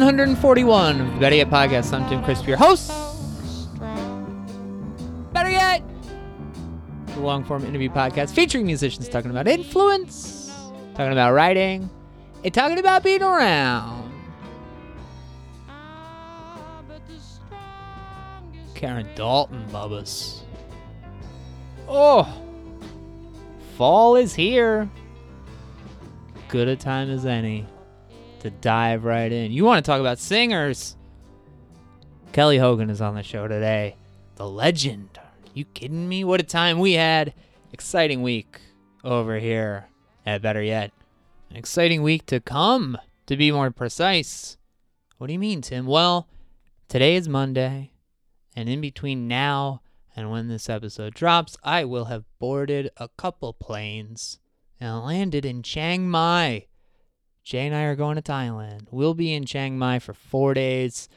141 of Yet Podcast. I'm Tim Crisp, your host. Better Yet, the long form interview podcast featuring musicians talking about influence, talking about writing, and talking about being around. Karen Dalton, Bubbas. Oh, fall is here. Good a time as any to dive right in. You want to talk about singers? Kelly Hogan is on the show today. The legend. you kidding me? What a time we had. Exciting week over here at Better Yet. An exciting week to come, to be more precise. What do you mean, Tim? Well, today is Monday. And in between now and when this episode drops, I will have boarded a couple planes and landed in Chiang Mai. Jay and I are going to Thailand. We'll be in Chiang Mai for four days,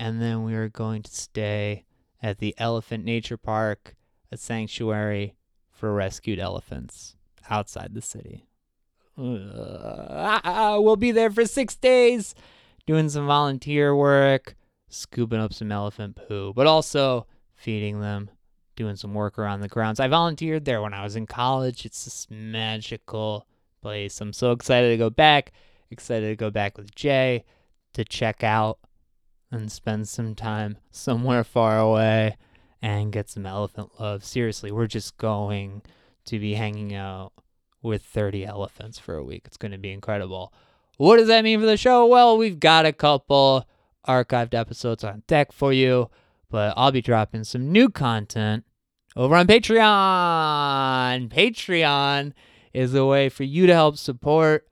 and then we are going to stay at the Elephant Nature Park, a sanctuary for rescued elephants outside the city. Uh, we'll be there for six days doing some volunteer work, scooping up some elephant poo, but also feeding them, doing some work around the grounds. I volunteered there when I was in college. It's this magical place. I'm so excited to go back. Excited to go back with Jay to check out and spend some time somewhere far away and get some elephant love. Seriously, we're just going to be hanging out with 30 elephants for a week. It's going to be incredible. What does that mean for the show? Well, we've got a couple archived episodes on deck for you, but I'll be dropping some new content over on Patreon. Patreon is a way for you to help support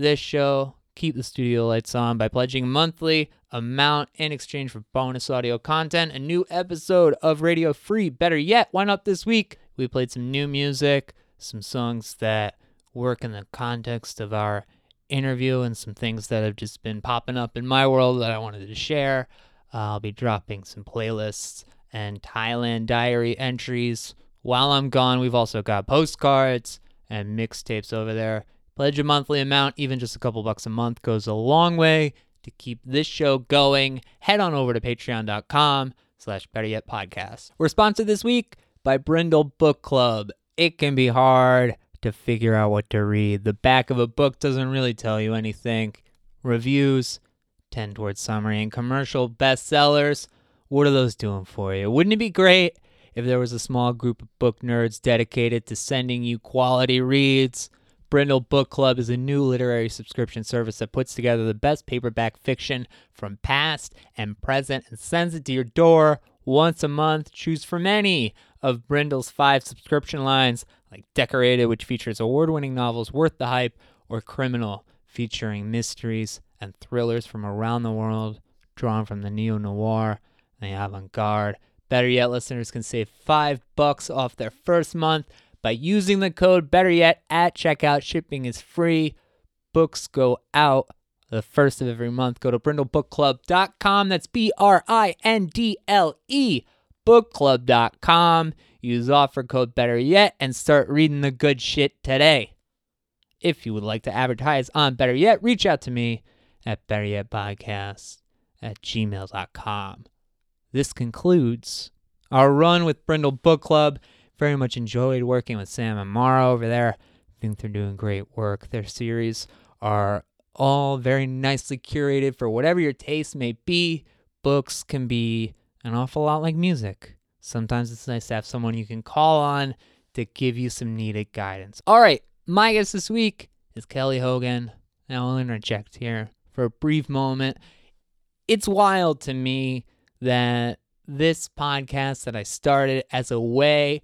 this show, keep the studio lights on by pledging monthly amount in exchange for bonus audio content, a new episode of Radio Free. Better yet, why not this week? We played some new music, some songs that work in the context of our interview, and some things that have just been popping up in my world that I wanted to share. Uh, I'll be dropping some playlists and Thailand diary entries while I'm gone. We've also got postcards and mixtapes over there. Pledge a monthly amount, even just a couple bucks a month, goes a long way to keep this show going. Head on over to patreon.com slash better yet podcast. We're sponsored this week by Brindle Book Club. It can be hard to figure out what to read. The back of a book doesn't really tell you anything. Reviews tend towards summary and commercial bestsellers. What are those doing for you? Wouldn't it be great if there was a small group of book nerds dedicated to sending you quality reads? Brindle Book Club is a new literary subscription service that puts together the best paperback fiction from past and present and sends it to your door once a month. Choose from any of Brindle's five subscription lines, like Decorated, which features award winning novels worth the hype, or Criminal, featuring mysteries and thrillers from around the world, drawn from the neo noir and the avant garde. Better yet, listeners can save five bucks off their first month by using the code Better Yet at checkout. Shipping is free. Books go out the first of every month. Go to brindlebookclub.com. That's B R I N D L E brindlebookclub.com. Use offer code Better Yet and start reading the good shit today. If you would like to advertise on Better Yet, reach out to me at betteryetpodcast at gmail.com. This concludes our run with Brindle Book Club. Very much enjoyed working with Sam and Mara over there. I think they're doing great work. Their series are all very nicely curated for whatever your taste may be. Books can be an awful lot like music. Sometimes it's nice to have someone you can call on to give you some needed guidance. All right, my guest this week is Kelly Hogan. Now I'll interject here for a brief moment. It's wild to me that this podcast that I started as a way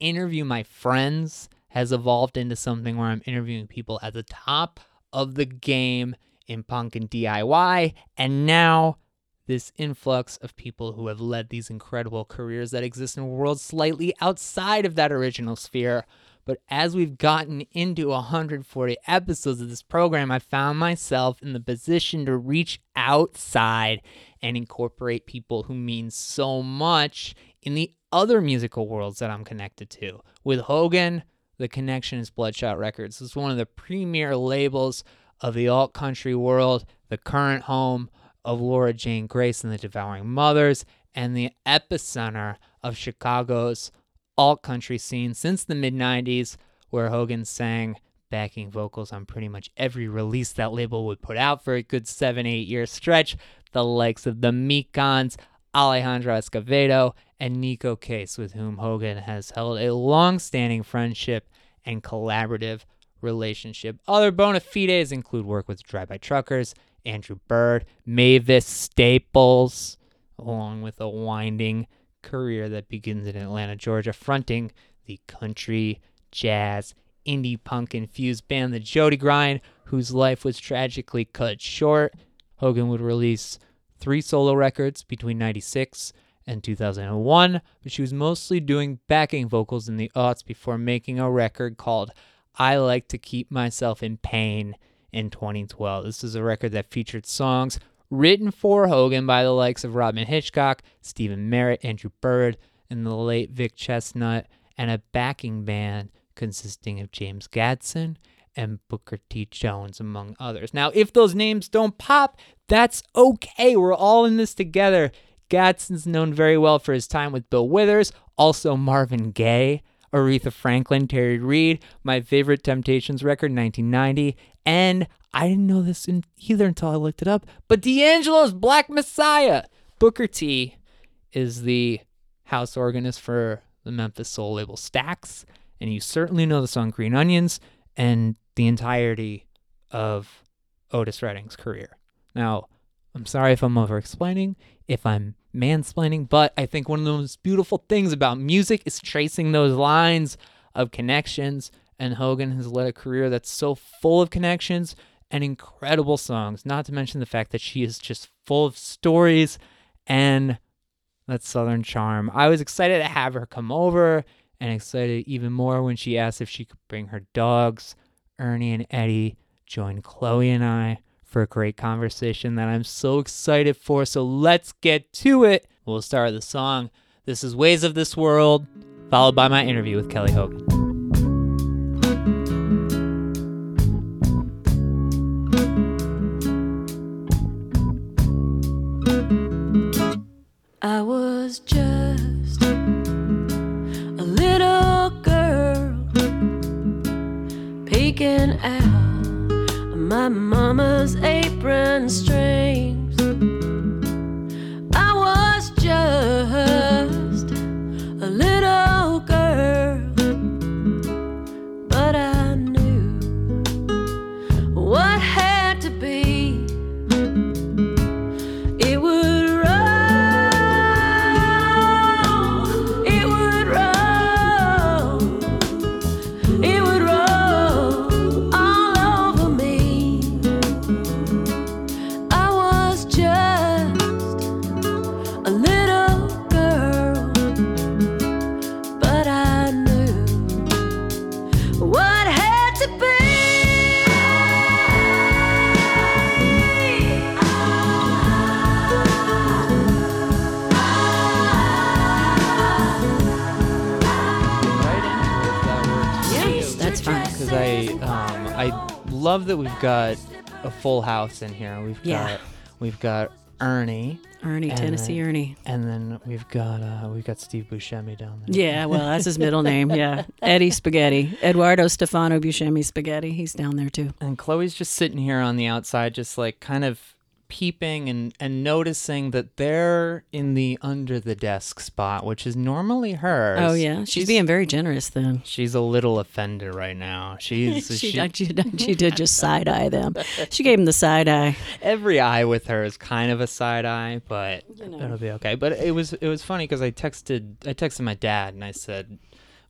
interview my friends has evolved into something where I'm interviewing people at the top of the game in punk and DIY. And now this influx of people who have led these incredible careers that exist in a world slightly outside of that original sphere. But as we've gotten into 140 episodes of this program, I found myself in the position to reach outside and incorporate people who mean so much in the other musical worlds that I'm connected to. With Hogan, the connection is Bloodshot Records. It's one of the premier labels of the alt country world, the current home of Laura Jane Grace and the Devouring Mothers, and the epicenter of Chicago's alt country scene since the mid 90s, where Hogan sang backing vocals on pretty much every release that label would put out for a good seven, eight year stretch. The likes of the Mekons, Alejandro Escovedo, and Nico Case, with whom Hogan has held a long standing friendship and collaborative relationship. Other bona fides include work with Drive By Truckers, Andrew Bird, Mavis Staples, along with a winding career that begins in Atlanta, Georgia, fronting the country, jazz, indie punk infused band The Jody Grind, whose life was tragically cut short. Hogan would release three solo records between 96 and 2001, but she was mostly doing backing vocals in the aughts before making a record called I Like to Keep Myself in Pain in 2012. This is a record that featured songs written for Hogan by the likes of Robyn Hitchcock, Stephin Merritt, Andrew Bird, and the late Vic Chesnutt, and a backing band consisting of James Gadson and Booker T. Jones, among others. Now, if those names don't pop, that's okay. We're all in this together. Gadson's known very well for his time with Bill Withers, also Marvin Gaye, Aretha Franklin, Terry Reid, my favorite Temptations record, 1990, and I didn't know this either until I looked it up, but D'Angelo's Black Messiah. Booker T is the house organist for the Memphis soul label Stax, and you certainly know the song Green Onions and the entirety of Otis Redding's career. Now, I'm sorry if I'm over explaining, if I'm mansplaining, but I think one of the most beautiful things about music is tracing those lines of connections. And Hogan has led a career that's so full of connections and incredible songs, not to mention the fact that she is just full of stories and that southern charm. I was excited to have her come over and excited even more when she asked if she could bring her dogs. Ernie and Eddie join Chloe and I for a great conversation that I'm so excited for. So let's get to it. We'll start with the song. This is Ways of This World, followed by my interview with Kelly Hogan. Full house in here. We've Yeah. got we've got Ernie, Ernie, Tennessee then- Ernie. and then we've got uh, we've got Steve Buscemi down there. Yeah, well, that's his middle name. Yeah, Eddie Spaghetti, Eduardo Stefano Buscemi Spaghetti. He's down there too. And Chloe's just sitting here on the outside, just like kind of peeping and, and noticing that they're in the under the desk spot, which is normally hers. Oh yeah, she's, being very generous then. She's a little offended right now. She's She, she, she, she did just side eye them. She gave him the side eye. every eye with her is kind of a side eye, but know. it'll be okay. But it was it was funny because I texted I texted my dad and I said.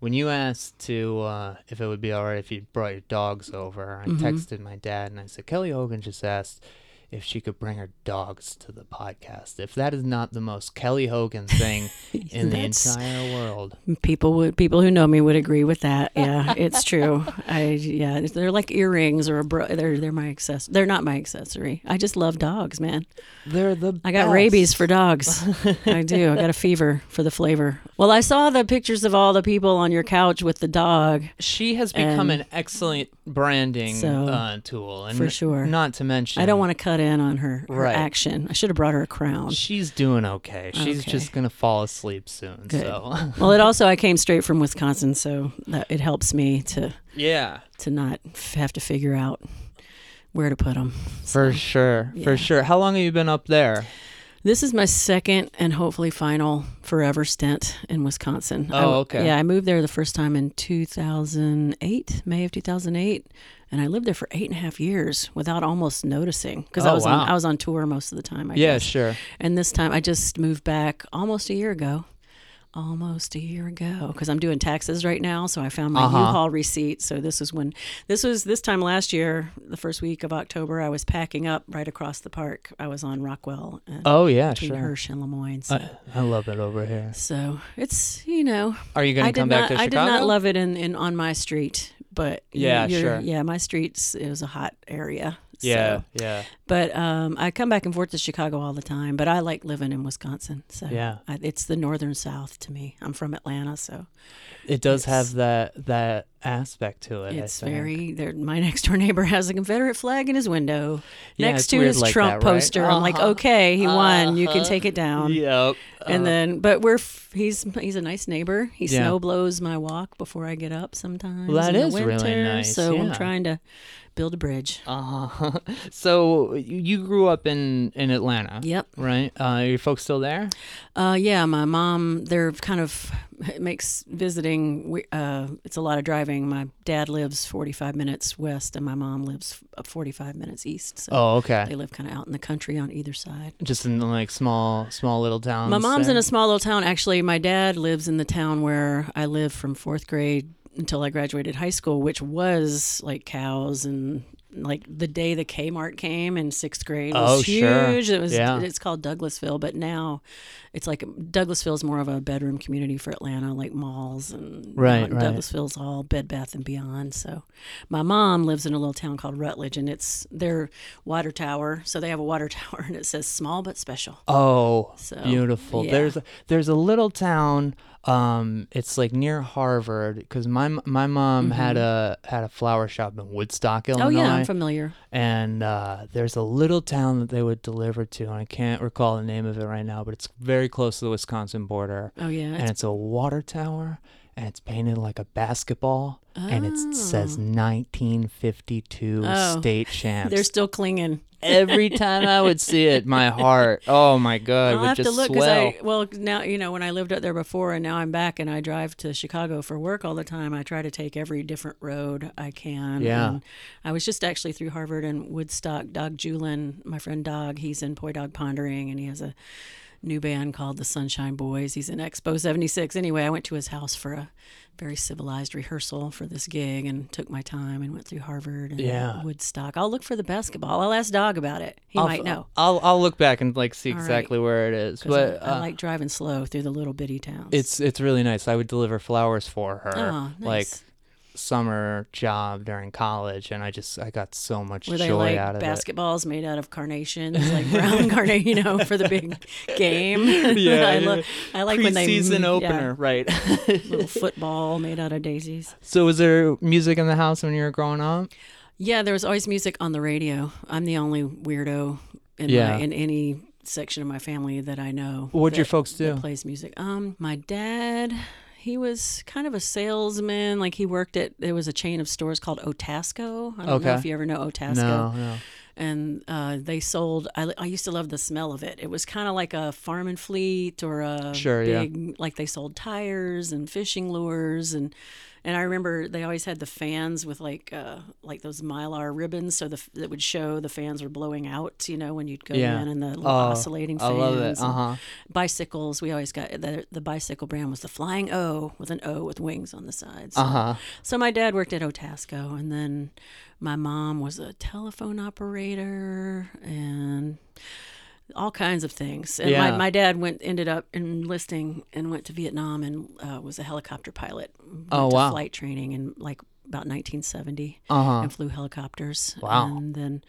When you asked to uh, if it would be all right if you brought your dogs over, I Mm-hmm. texted my dad and I said Kelly Hogan just asked if she could bring her dogs to the podcast. If that is not the most Kelly Hogan thing in the entire world, People would people who know me would agree with that. Yeah, it's true. I yeah, they're like earrings or a bro. They're they're my access. They're not my accessory. I just love dogs, man. they're the I got best. rabies for dogs. I do. I got a fever for the flavor. Well, I saw the pictures of all the people on your couch with the dog. She has become And- an excellent branding So, uh, tool, and for sure. Not to mention, I don't want to cut in on her, her Right. action. I should have brought her a crown. She's doing okay. She's Okay. just gonna fall asleep soon. Good. So Well, it also I came straight from Wisconsin, so that it helps me to yeah, to not f- have to figure out where to put them. for sure, yeah. for sure. How long have you been up there? This is my second and hopefully final forever stint in Wisconsin. Oh, okay. Yeah, I moved there the first time in 2008, May of 2008, and I lived there for eight and a half years without almost noticing because I Oh, was wow. on I was on tour most of the time. I yeah, guess. sure. And this time I just moved back almost a year ago. Almost a year ago, because I'm doing taxes right now. So I found my Uh-huh. U-Haul receipt. So this is when this was this time last year, the first week of October. I was packing up right across the park. I was on Rockwell and Oh yeah, between sure. Hirsch and Lemoyne. So, I, I love it over here. so it's you know Are you I did come not back to I did not love it in, in on my street, but Yeah, sure. yeah, my streets it was a hot area. Yeah, so- yeah. but um, I come back and forth to Chicago all the time. But I like living in Wisconsin. So Yeah. I, it's the northern South to me. I'm from Atlanta, so It does have that that aspect to it. I it's think. very. My next door neighbor has a Confederate flag in his window Yeah, next to his like Trump that, right? poster. I'm like, Uh-huh. okay, he won. You can Uh-huh. take it down. Yep. And Uh, then, but we're f- he's he's a nice neighbor. He Yeah. snow blows my walk before I get up sometimes. Well, that in the is really winter, nice, So I'm trying to build a bridge. Uh-huh. So you grew up in in Atlanta, Yep. right? Uh, are your folks still there? Uh, yeah, my mom. They're kind of it makes visiting. we- Uh, it's a lot of driving. My dad lives 45 minutes west, and my mom lives 45 minutes east. So Oh, okay. they live kind of out in the country on either side. Just in like small small little towns. My mom's in a small little town. Actually, my dad lives in the town where I lived from fourth grade until I graduated high school, which was like cows and like the day the Kmart came in sixth grade was Oh, sure. huge. It was Yeah. it's called Douglasville, but now it's like Douglasville is more of a bedroom community for Atlanta, like malls and Right, right. Douglasville's all Bed Bath and Beyond. So my mom lives in a little town called Rutledge, and it's their water tower. So they have a water tower, and it says small but special. Oh, So, beautiful. yeah. There's a, there's a little town. Um, it's like near Harvard because my my mom had a had a flower shop in Woodstock, Illinois. Mm-hmm. Oh yeah, I'm familiar. and uh, there's a little town that they would deliver to, and I can't recall the name of it right now, but it's very close to the Wisconsin border, Oh yeah, and it's a water tower, and it's painted like a basketball, and it says 1952 Oh. state champs. they're still clinging. Every time I would see it, my heart, oh my god, I'll would have to look because swell. I well now you know when I lived out there before and now I'm back and I drive to Chicago for work all the time. I try to take every different road I can. Yeah. And I was just actually through Harvard and Woodstock. Dag Juhlin, my friend Dag, he's in Poi Dog Pondering and he has a new band called the Sunshine Boys. He's in Expo 76. Anyway, I went to his house for a very civilized rehearsal for this gig and took my time and went through Harvard and Yeah. Woodstock. I'll look for the basketball. I'll ask Dag about it. He I'll, might know. I'll I'll look back and like see All right. exactly where it is. but I, I uh, like driving slow through the little bitty towns. it's it's really nice. I would deliver flowers for her, oh, nice. like summer job during college, and I just I got so much Were joy they like out of it. basketballs made out of carnations, like brown carnation, you know, for the big game? Yeah, I, yeah. lo- I it. like when they Preseason yeah, opener, right? little football made out of daisies. so, was there music in the house when you were growing up? Yeah, there was always music on the radio. I'm the only weirdo in Yeah. my in any section of my family that I know. What'd your that- folks that do? plays music. Um, my dad, he was kind of a salesman. Like he worked at there was a chain of stores called Otasco. I don't know if you ever know Otasco. No, no. and uh, they sold. I, I used to love the smell of it. It was kind of like a farm and fleet or a Sure, yeah. big like they sold tires and fishing lures and and I remember they always had the fans with like uh, like those mylar ribbons, so the that would show the fans were blowing out. You know when you'd go Yeah. in and the little Oh, oscillating I fans. love it. Uh huh. Bicycles. We always got the the bicycle brand was the Flying O with an O with wings on the sides. Uh huh. So my dad worked at Otasco, and then my mom was a telephone operator and all kinds of things. And Yeah. my, my dad went ended up enlisting and went to Vietnam and uh, was a helicopter pilot. Went Oh, to wow. Flight training in like about 1970 Uh huh. and flew helicopters. Wow. And then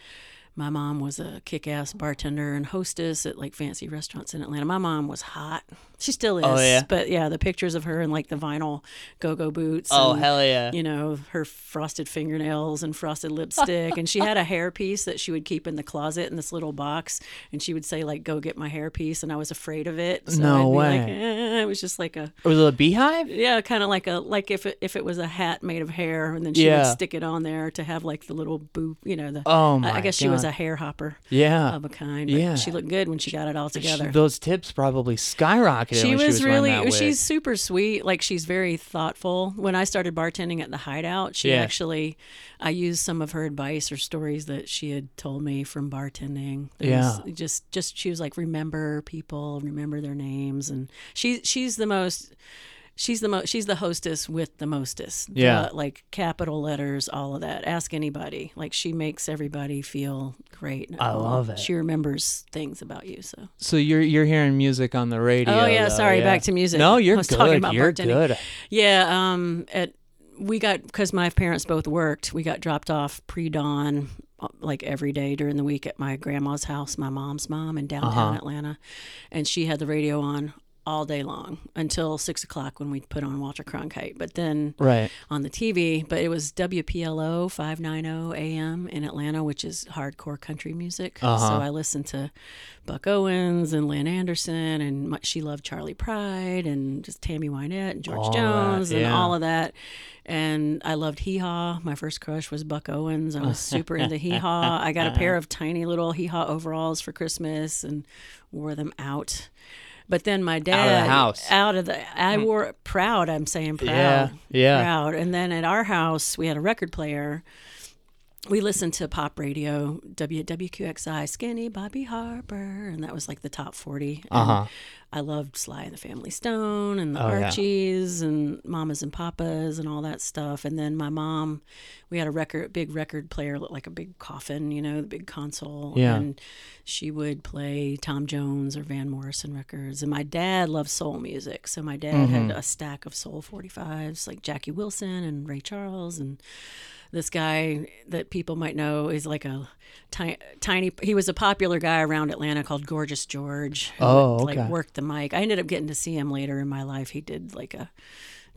my mom was a kick-ass bartender and hostess at like fancy restaurants in Atlanta. My mom was hot. She still is. Oh, yeah? But yeah, the pictures of her in like the vinyl go-go boots. Oh and, hell yeah. you know, her frosted fingernails and frosted lipstick. and she had a hairpiece that she would keep in the closet in this little box. And she would say, like, go get my hairpiece. And I was afraid of it. So No I'd be way. Like, eh. It was just like a, It Was a beehive? yeah, kind of like a, like if it, if it was a hat made of hair and then she Yeah. would stick it on there to have like the little boop, you know, the, Oh I- my I guess she was God. A hair hopper Yeah. of a kind. But Yeah. She looked good when she got it all together. Those tips probably skyrocketed. She was, she was really she's super sweet like she's very thoughtful when i started bartending at the hideout she Yeah. actually i used some of her advice or stories that she had told me from bartending There Yeah. just just she was like remember people remember their names and she she's the most She's the mo- she's the hostess with the mostest. The, Yeah. like capital letters, all of that. Ask anybody. Like she makes everybody feel great. I love it. She remembers things about you. So So you're you're hearing music on the radio. Oh, yeah, though, sorry, yeah. back to music. No, you're I was good. talking about you're bartending. good. Yeah, um, at we got because my parents both worked. We got dropped off pre dawn, like every day during the week at my grandma's house, my mom's mom in downtown Uh-huh. Atlanta, and she had the radio on all day long until six o'clock when we put on Walter Cronkite. But then Right. on the TV, but it was WPLO 590 AM in Atlanta, which is hardcore country music. Uh-huh. So I listened to Buck Owens and Lynn Anderson, and my, she loved Charley Pride and just Tammy Wynette and George All that, Jones and all of that. And I loved Hee Haw. My first crush was Buck Owens. I was super into Hee Haw. I got a pair of tiny little Hee Haw overalls for Christmas and wore them out. But then my dad house. Hmm. out of the I wore proud. I'm saying proud Yeah. Yeah. proud. And then at our house, we had a record player. We listened to pop radio, WWQXI, Skinny Bobby Harper, and that was like the top 40. Uh huh. I loved Sly and the Family Stone and the Oh, yeah. Archies and Mamas and Papas and all that stuff. And then my mom, we had a record, big record player, looked like a big coffin, you know, the big console. Yeah. And she would play Tom Jones or Van Morrison records. And my dad loved soul music. So my dad Mm-hmm. had a stack of soul 45s like Jackie Wilson and Ray Charles and this guy that people might know is like a tiny, tiny he was a popular guy around Atlanta called Gorgeous George. Oh, okay. like worked the mic. I ended up getting to see him later in my life. He did like a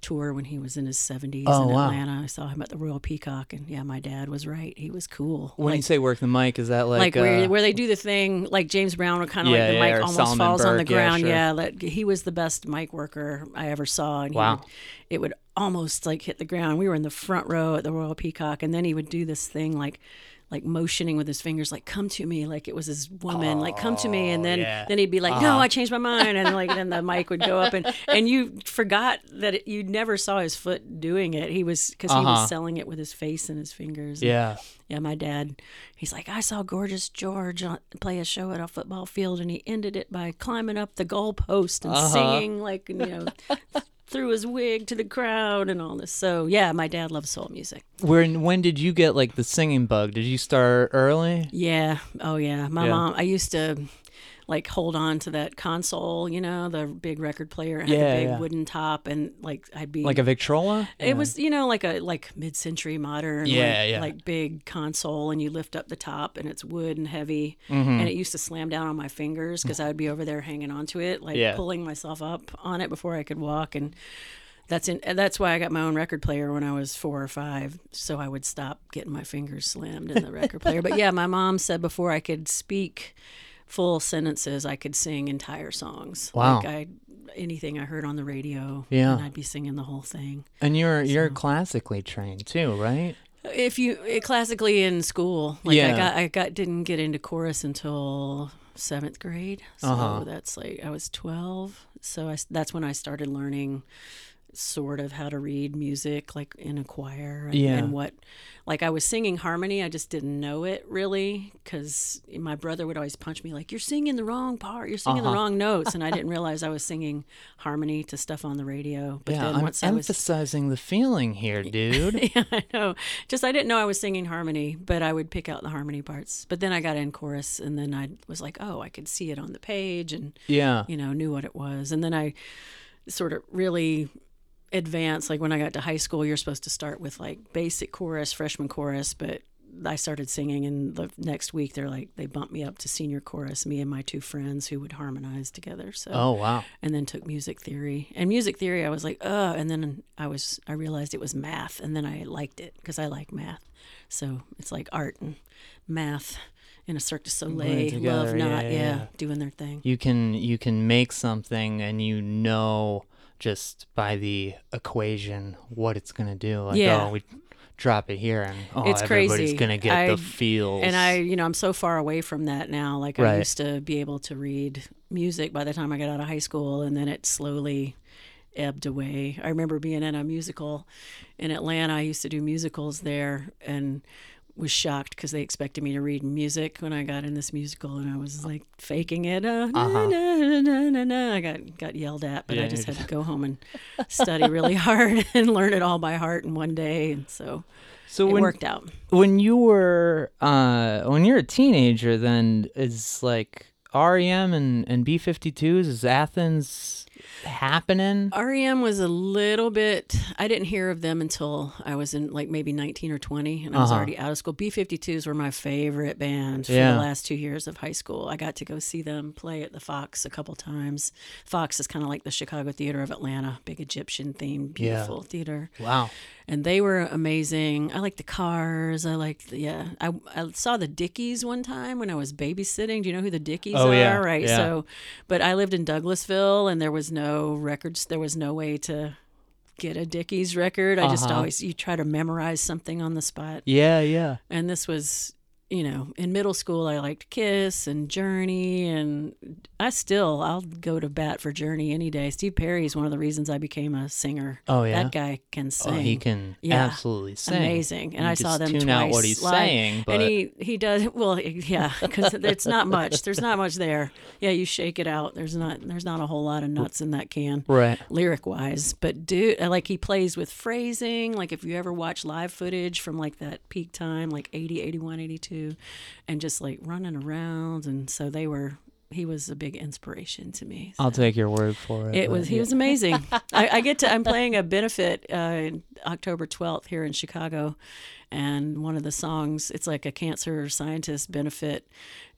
tour when he was in his 70s Oh, in wow. Atlanta. I saw him at the Royal Peacock and yeah, my dad was right. He was cool. When you say work the mic, is that like, like where, uh, where they do the thing like James Brown would kind of Yeah, like the yeah, mic almost Solomon falls on the Burke, yeah, ground sure. yeah he was the best mic worker I ever saw and he Wow. would, it would almost like hit the ground we were in the front row at the Royal Peacock and then he would do this thing like like motioning with his fingers like come to me like it was his woman like come to me and then Oh, yeah. then he'd be like no I changed my mind and like then the mic would go up and and you forgot that it, you never saw his foot doing it he was because he Uh-huh. was selling it with his face and his fingers and- yeah. yeah, my dad, he's like, I saw Gorgeous George play a show at a football field, and he ended it by climbing up the goalpost and Uh-huh. singing, like, you know, through his wig to the crowd and all this. So, yeah, my dad loves soul music. Where when did you get like the singing bug? Did you start early? Yeah. Oh, yeah. My Yeah. mom, I used to. Like hold on to that console, you know, the big record player had Yeah, a big yeah. wooden top, and like I'd be Like a Victrola? It was, you know, like a like mid-century modern, Yeah, like, yeah. like big console, and you lift up the top, and it's wood and heavy, Mm-hmm. and it used to slam down on my fingers because I would be over there hanging onto it, like pulling myself up on it before I could walk, and that's in, that's why I got my own record player when I was four or five, so I would stop getting my fingers slammed in the record player. But yeah, my mom said before I could speak full sentences, I could sing entire songs. Wow. Like I anything I heard on the radio, Yeah. and I'd be singing the whole thing. And you're you're classically trained too, right? If you eh, classically in school, like Yeah. I got, I got didn't get into chorus until seventh grade. So Uh-huh. that's like I was twelve. So I that's when I started learning sort of how to read music, like in a choir, and, Yeah. and what, like I was singing harmony. I just didn't know it really because my brother would always punch me like, "You're singing the wrong part. You're singing Uh-huh. the wrong notes," and I didn't realize I was singing harmony to stuff on the radio. But yeah, then I'm I was emphasizing the feeling here, dude. yeah, I know. Just I didn't know I was singing harmony, but I would pick out the harmony parts. But then I got in chorus, and then I was like, oh, I could see it on the page, and yeah. you know, knew what it was. And then I sort of really advanced. Like when I got to high school, you're supposed to start with like basic chorus, freshman chorus, but I started singing, and the next week they're like they bumped me up to senior chorus. Me and my two friends who would harmonize together. So Oh wow. and then took music theory. And music theory, I was like, oh, and then I was I realized it was math, and then I liked it because I like math. So it's like art and math in a Cirque du Soleil, together, love not, yeah, yeah, yeah. doing their thing. You can you can make something and you know just by the equation what it's gonna do. Like Yeah. oh we drop it here and oh It's everybody's crazy. gonna get I- the feels. And I, you know, I'm so far away from that now. Like Right. I used to be able to read music by the time I got out of high school, and then it slowly ebbed away. I remember being in a musical in Atlanta. I used to do musicals there, and was shocked because they expected me to read music when I got in this musical, and I was like faking it. Uh, Uh-huh. na, na, na, na, na. I got got yelled at, but Yeah, I just had to go home and study really hard and learn it all by heart in one day, and so so it when worked out. when you were uh when you're a teenager then is like REM and and B52s is Athens happening? REM was a little bit. I didn't hear of them until I was in like maybe 19 or 20, and I was Uh-huh. already out of school. B52s were my favorite band for Yeah. the last two years of high school. I got to go see them play at the Fox a couple times. Fox is kind of like the Chicago Theater of Atlanta, big Egyptian themed, Yeah. beautiful theater. Wow. And they were amazing. I like the cars. I liked, the, yeah. I, I saw the Dickies one time when I was babysitting. Do you know who the Dickies Oh, are? yeah, Right. yeah. So, but I lived in Douglasville and there was no records. There was no way to get a Dickies record. I just Uh-huh. always, you try to memorize something on the spot. Yeah, yeah. And this was, you know, in middle school, I liked Kiss and Journey, and I still, I'll go to bat for Journey any day. Steve Perry is one of the reasons I became a singer. Oh yeah. That guy can oh, sing. oh, he can Yeah. absolutely sing. Amazing, and You I saw them tune twice out what he's live. saying, but and he he does well, yeah, because it's not much. There's not much there. Yeah, you shake it out. There's not there's not a whole lot of nuts in that can, right. lyric wise. But dude, like he plays with phrasing. Like if you ever watch live footage from like that peak time, like 80, 81, 82, and just like running around, and so they were. He was a big inspiration to me. I'll take your word for it. It was he was amazing. I, I get to I'm playing a benefit uh, October 12th here in Chicago, and one of the songs it's like a cancer scientist benefit,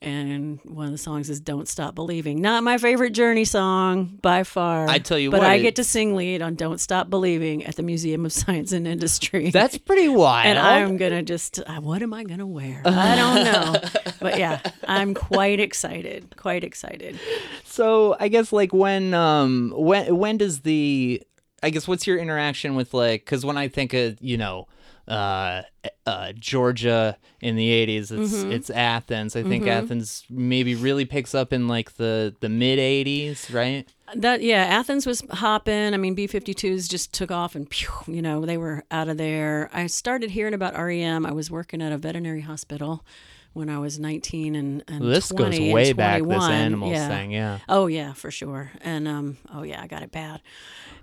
and one of the songs is "Don't Stop Believing." Not my favorite Journey song by far. I tell you but what, I it- get to sing lead on "Don't Stop Believing" at the Museum of Science and Industry. That's pretty wild. and I'm gonna just, uh, what am I gonna wear? I don't know, but yeah, I'm quite excited. Quite excited. So I guess like when um when when does the I guess what's your interaction with like because when I think of you know uh uh Georgia in the 80s it's Mm-hmm. it's Athens I think Athens maybe really picks up in like the the mid 80s right That yeah, Athens was hopping. I mean, B52s just took off and pew, you know they were out of there. I started hearing about REM. I was working at a veterinary hospital when I was 19 and, and this 20 goes and way back this 21. animals yeah. thing yeah Oh yeah, for sure. And um, oh yeah, I got it bad.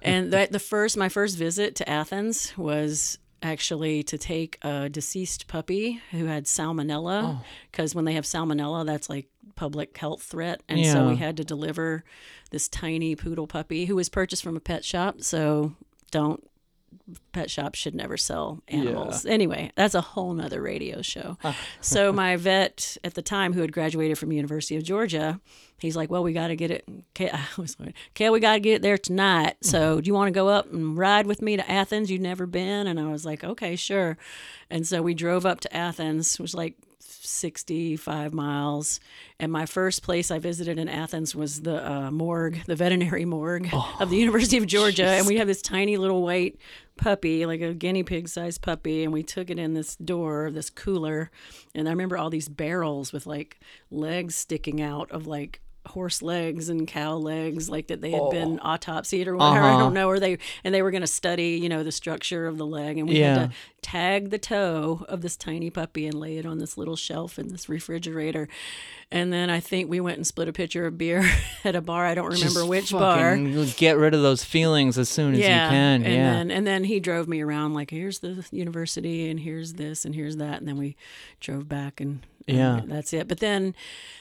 And that the first, my first visit to Athens was actually to take a deceased puppy who had salmonella, Oh. because when they have salmonella, that's like public health threat, and so we had to deliver this tiny poodle puppy who was purchased from a pet shop. So don't pet shops should never sell animals. Anyway, that's a whole nother radio show. so my vet at the time, who had graduated from University of Georgia, he's like, "Well, we got to get it. Okay, I was like, okay, we got to get it there tonight. So mm-hmm. do you want to go up and ride with me to Athens? You've never been." And I was like, "Okay, sure." And so we drove up to Athens, which was like 65 miles. And my first place I visited in Athens was the uh, morgue, the veterinary morgue of the University of Georgia. And we have this tiny little white puppy, like a guinea pig sized puppy. And we took it in this door, this cooler. And I remember all these barrels with like legs sticking out of like horse legs and cow legs like that they had been autopsied or whatever i Uh-huh. don't know or they and they were going to study you know the structure of the leg and we Yeah. had to tag the toe of this tiny puppy and lay it on this little shelf in this refrigerator. And then I think we went and split a pitcher of beer at a bar. I don't remember Just which bar. Get rid of those feelings as soon as Yeah, you can. and yeah. then and then he drove me around like here's the university and here's this and here's that and then we drove back and and Yeah. that's it. But then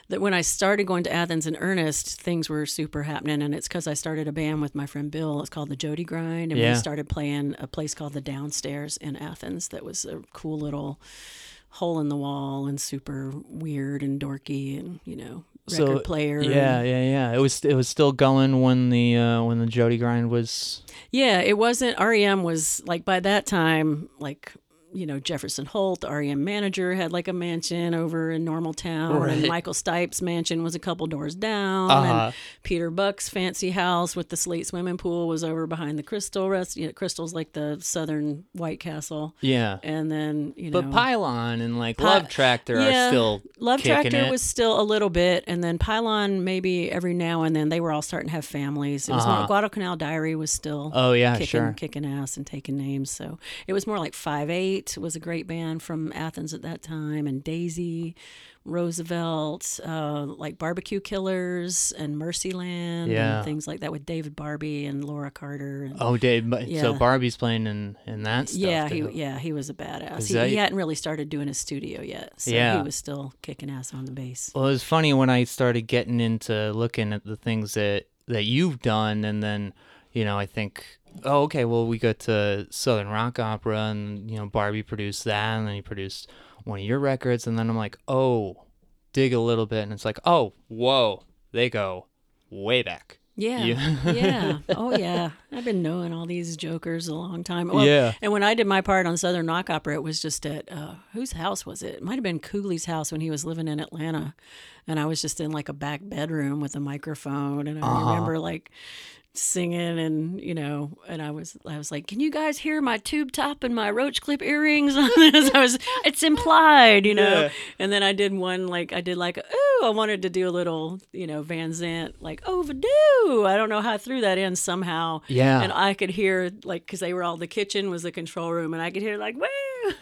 that when I started going to Athens in earnest, things were super happening, and it's because I started a band with my friend Bill. It's called the Jody Grind, and Yeah. we started playing a place called the Downstairs in Athens. That was a cool little hole in the wall and super weird and dorky, and you know record player. Yeah, and- yeah, yeah. It was it was still going when the uh, when the Jody grind was. Yeah, it wasn't REM was like by that time like you know Jefferson Holt, the REM manager, had like a mansion over in Normaltown, and Right. Michael Stipe's mansion was a couple doors down, Uh-huh. and Peter Buck's fancy house with the slate swimming pool was over behind the Krystal Rest. You know, Krystal's like the Southern White Castle, Yeah. and then you know. But Pylon and like Love Tractor yeah, are still Love Tractor it. was still a little bit, and then Pylon maybe every now and then they were all starting to have families. It was Uh-huh. more Guadalcanal Diary was still Oh yeah, kicking, sure. kicking ass and taking names. So it was more like Five Eight was a great band from Athens at that time, and Daisy, Roosevelt, uh, like Barbecue Killers and Mercyland, Yeah. and things like that with David Barbe and Laura Carter. And, Oh, Dave. but- So Yeah. Barbe's playing in in that stuff. yeah, he too. yeah he was a badass. He, that- he hadn't really started doing his studio yet, so Yeah. he was still kicking ass on the bass. Well, it was funny when I started getting into looking at the things that that you've done, and then you know I think, oh, okay, well we go to Southern Rock Opera, and you know Barbe produced that, and then he produced one of your records, and then I'm like, oh, dig a little bit, and it's like, oh, whoa, they go way back. Yeah. Yeah. yeah. Oh, yeah. I've been knowing all these jokers a long time. Well, Yeah. And when I did my part on Southern Rock Opera, it was just at uh, whose house was it? It might have been Cooley's house when he was living in Atlanta. And I was just in like a back bedroom with a microphone. And I Uh-huh. remember like singing and you know and i was i was like can you guys hear my tube top and my roach clip earrings on this i was it's implied you know Yeah. and then i did one like i did like oh i wanted to do a little you know van zant like overdue i don't know how i threw that in somehow Yeah. and i could hear like because they were all the kitchen was the control room and i could hear like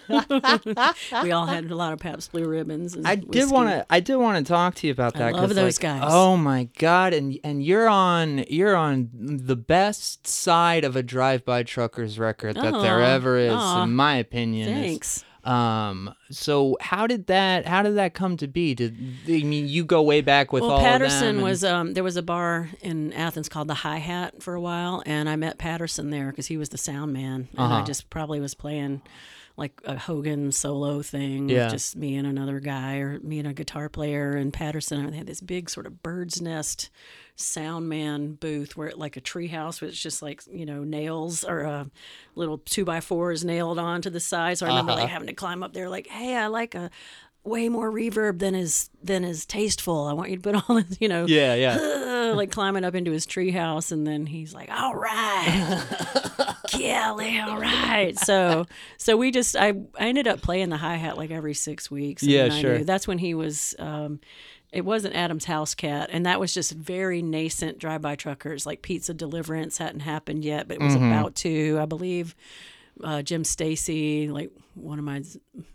we all had a lot of Pabst blue ribbons and I did want to. I did want to talk to you about I that. love 'cause, those like, guys. Oh my god! And and you're on you're on the best side of a drive-by truckers record that there ever is, in my opinion. is- thanks um. So how did that how did that come to be? Did I mean you go way back with well, all of them Patterson and- was um, there was a bar in Athens called the Hi Hat for a while, and I met Patterson there because he was the sound man, and I Uh-huh. just probably was playing like a Hogan solo thing, Yeah. with just me and another guy, or me and a guitar player, and Patterson. And they had this big sort of bird's nest sound man booth where it like a tree house with just like you know nails or uh, little two by fours nailed onto the side. So I remember Uh-huh. like having to climb up there, like, hey, I like a way more reverb than is than is tasteful. I want you to put all this, you know, Yeah, yeah. like climbing up into his treehouse, and then he's like, "All right, Kelly, all right." So, so we just I I ended up playing the hi hat like every six weeks. Yeah, sure. knew- That's when he was. Um, it wasn't Adam's House Cat, and that was just very nascent drive-by truckers. Like Pizza Deliverance hadn't happened yet, but it was Mm-hmm. about to, I believe. Uh, Jim Stacy, like one of my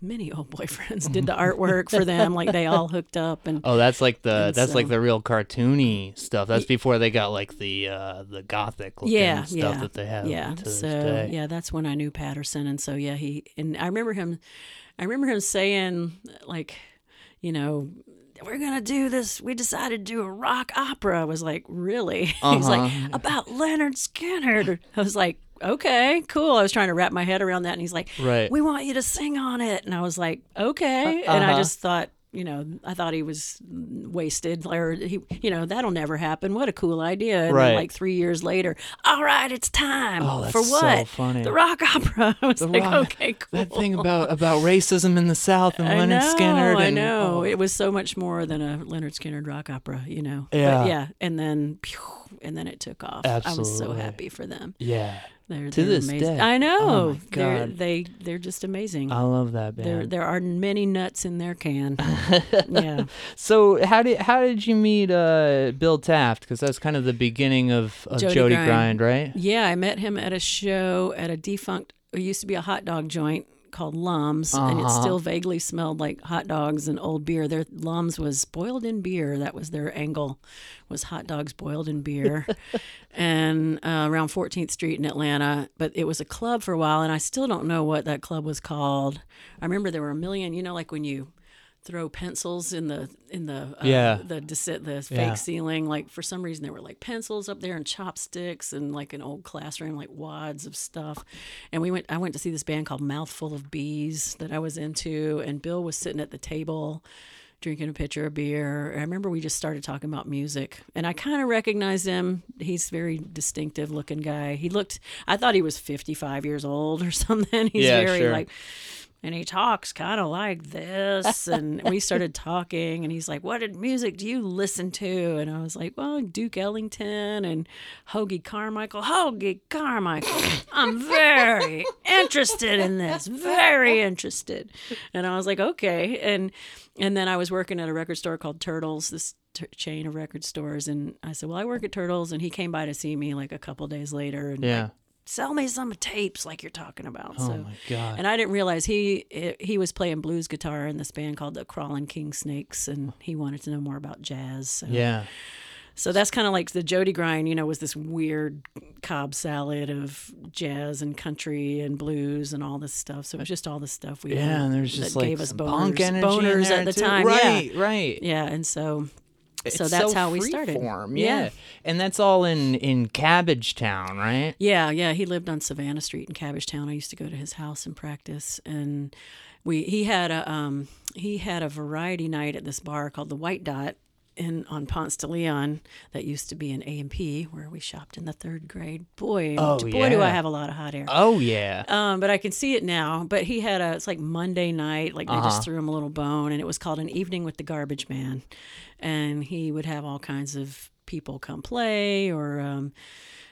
many old boyfriends, did the artwork for them. Like they all hooked up, and Oh, that's like the that's like the real cartoony stuff. That's before they got like the uh the gothic looking yeah, stuff yeah, that they have. Yeah, so yeah, that's when I knew Patterson, and so yeah, he and I remember him. I remember him saying like, you know, we're gonna do this. We decided to do a rock opera. I was like, really? He's like, Uh-huh. about Lynyrd Skynyrd. I was like, okay, cool. I was trying to wrap my head around that, and he's like, Right. we want you to sing on it. And I was like, okay. And I Uh-huh. just thought, you know, I thought he was wasted, or he, you know, that'll never happen. What a cool idea! And Right. then, like three years later, all right, it's time Oh, that's for so what? funny. The rock opera. I was like, rock- okay, cool. That thing about about racism in the South and I Leonard know, Skinner. I and- know. oh. It was so much more than a Lynyrd Skynyrd rock opera, you know. Yeah. But yeah. And then, and then it took off. I was so happy for them. Yeah, They're, To they're this amazing. day. I know. Oh They're, God. they they're just amazing. I love that there there are many nuts in their can. yeah. So how did how did you meet uh, Bill Taft? Because that's kind of the beginning of, of Jody Jody, Grind. Grind, right? Yeah, I met him at a show at a defunct. It used to be a hot dog joint called Lums, and it Uh-huh. still vaguely smelled like hot dogs and old beer. Their Lums was boiled in beer. That was their angle, was hot dogs boiled in beer, and uh, around 14th Street in Atlanta. But it was a club for a while, and I still don't know what that club was called. I remember there were a million. You know, like when you throw pencils in the in the uh, Yeah. the the fake Yeah. ceiling. Like for some reason there were like pencils up there and chopsticks and like an old classroom like wads of stuff. And we went I went to see this band called Mouthful of Bees that I was into. And Bill was sitting at the table drinking a pitcher of beer. I remember we just started talking about music. And I kind of recognized him. He's a very distinctive looking guy. He looked I thought he was 55 years old or something. He's Yeah, very sure. like and he talks kind of like this and we started talking and he's like what music do you listen to? And i was like well duke ellington and hoagy carmichael. Hoagy carmichael i'm very interested in this very interested. And i was like okay. And and then i was working at a record store called turtles this t- chain of record stores and i said well i work at turtles and he came by to see me like a couple days later and Yeah. like, sell me some tapes like you're talking about Oh so my god. and I didn't realize he he was playing blues guitar in this band called the Crawling King Snakes, and he wanted to know more about jazz. So, yeah. so that's kind of like the Jody Grind, you know, was this weird Cobb salad of jazz and country and blues and all this stuff. So it was just all the stuff we Yeah, had and there's just that like gave us boners, punk energy boners at the too. time. Right, Yeah, right. yeah, and so so that's how we started. Yeah. Yeah. and that's all in in Cabbagetown, right? Yeah, yeah. He lived on Savannah Street in Cabbagetown. I used to go to his house and practice, and we he had a um he had a variety night at this bar called the White Dot in on Ponce de Leon that used to be an A and P where we shopped in the third grade. Boy, Oh, boy, do I have a lot of hot air. Oh yeah. Um, but I can see it now. But he had a it's like Monday night, like they Uh-huh. just threw him a little bone, and it was called an evening with the garbage man, and he would have all kinds of people come play or. Um,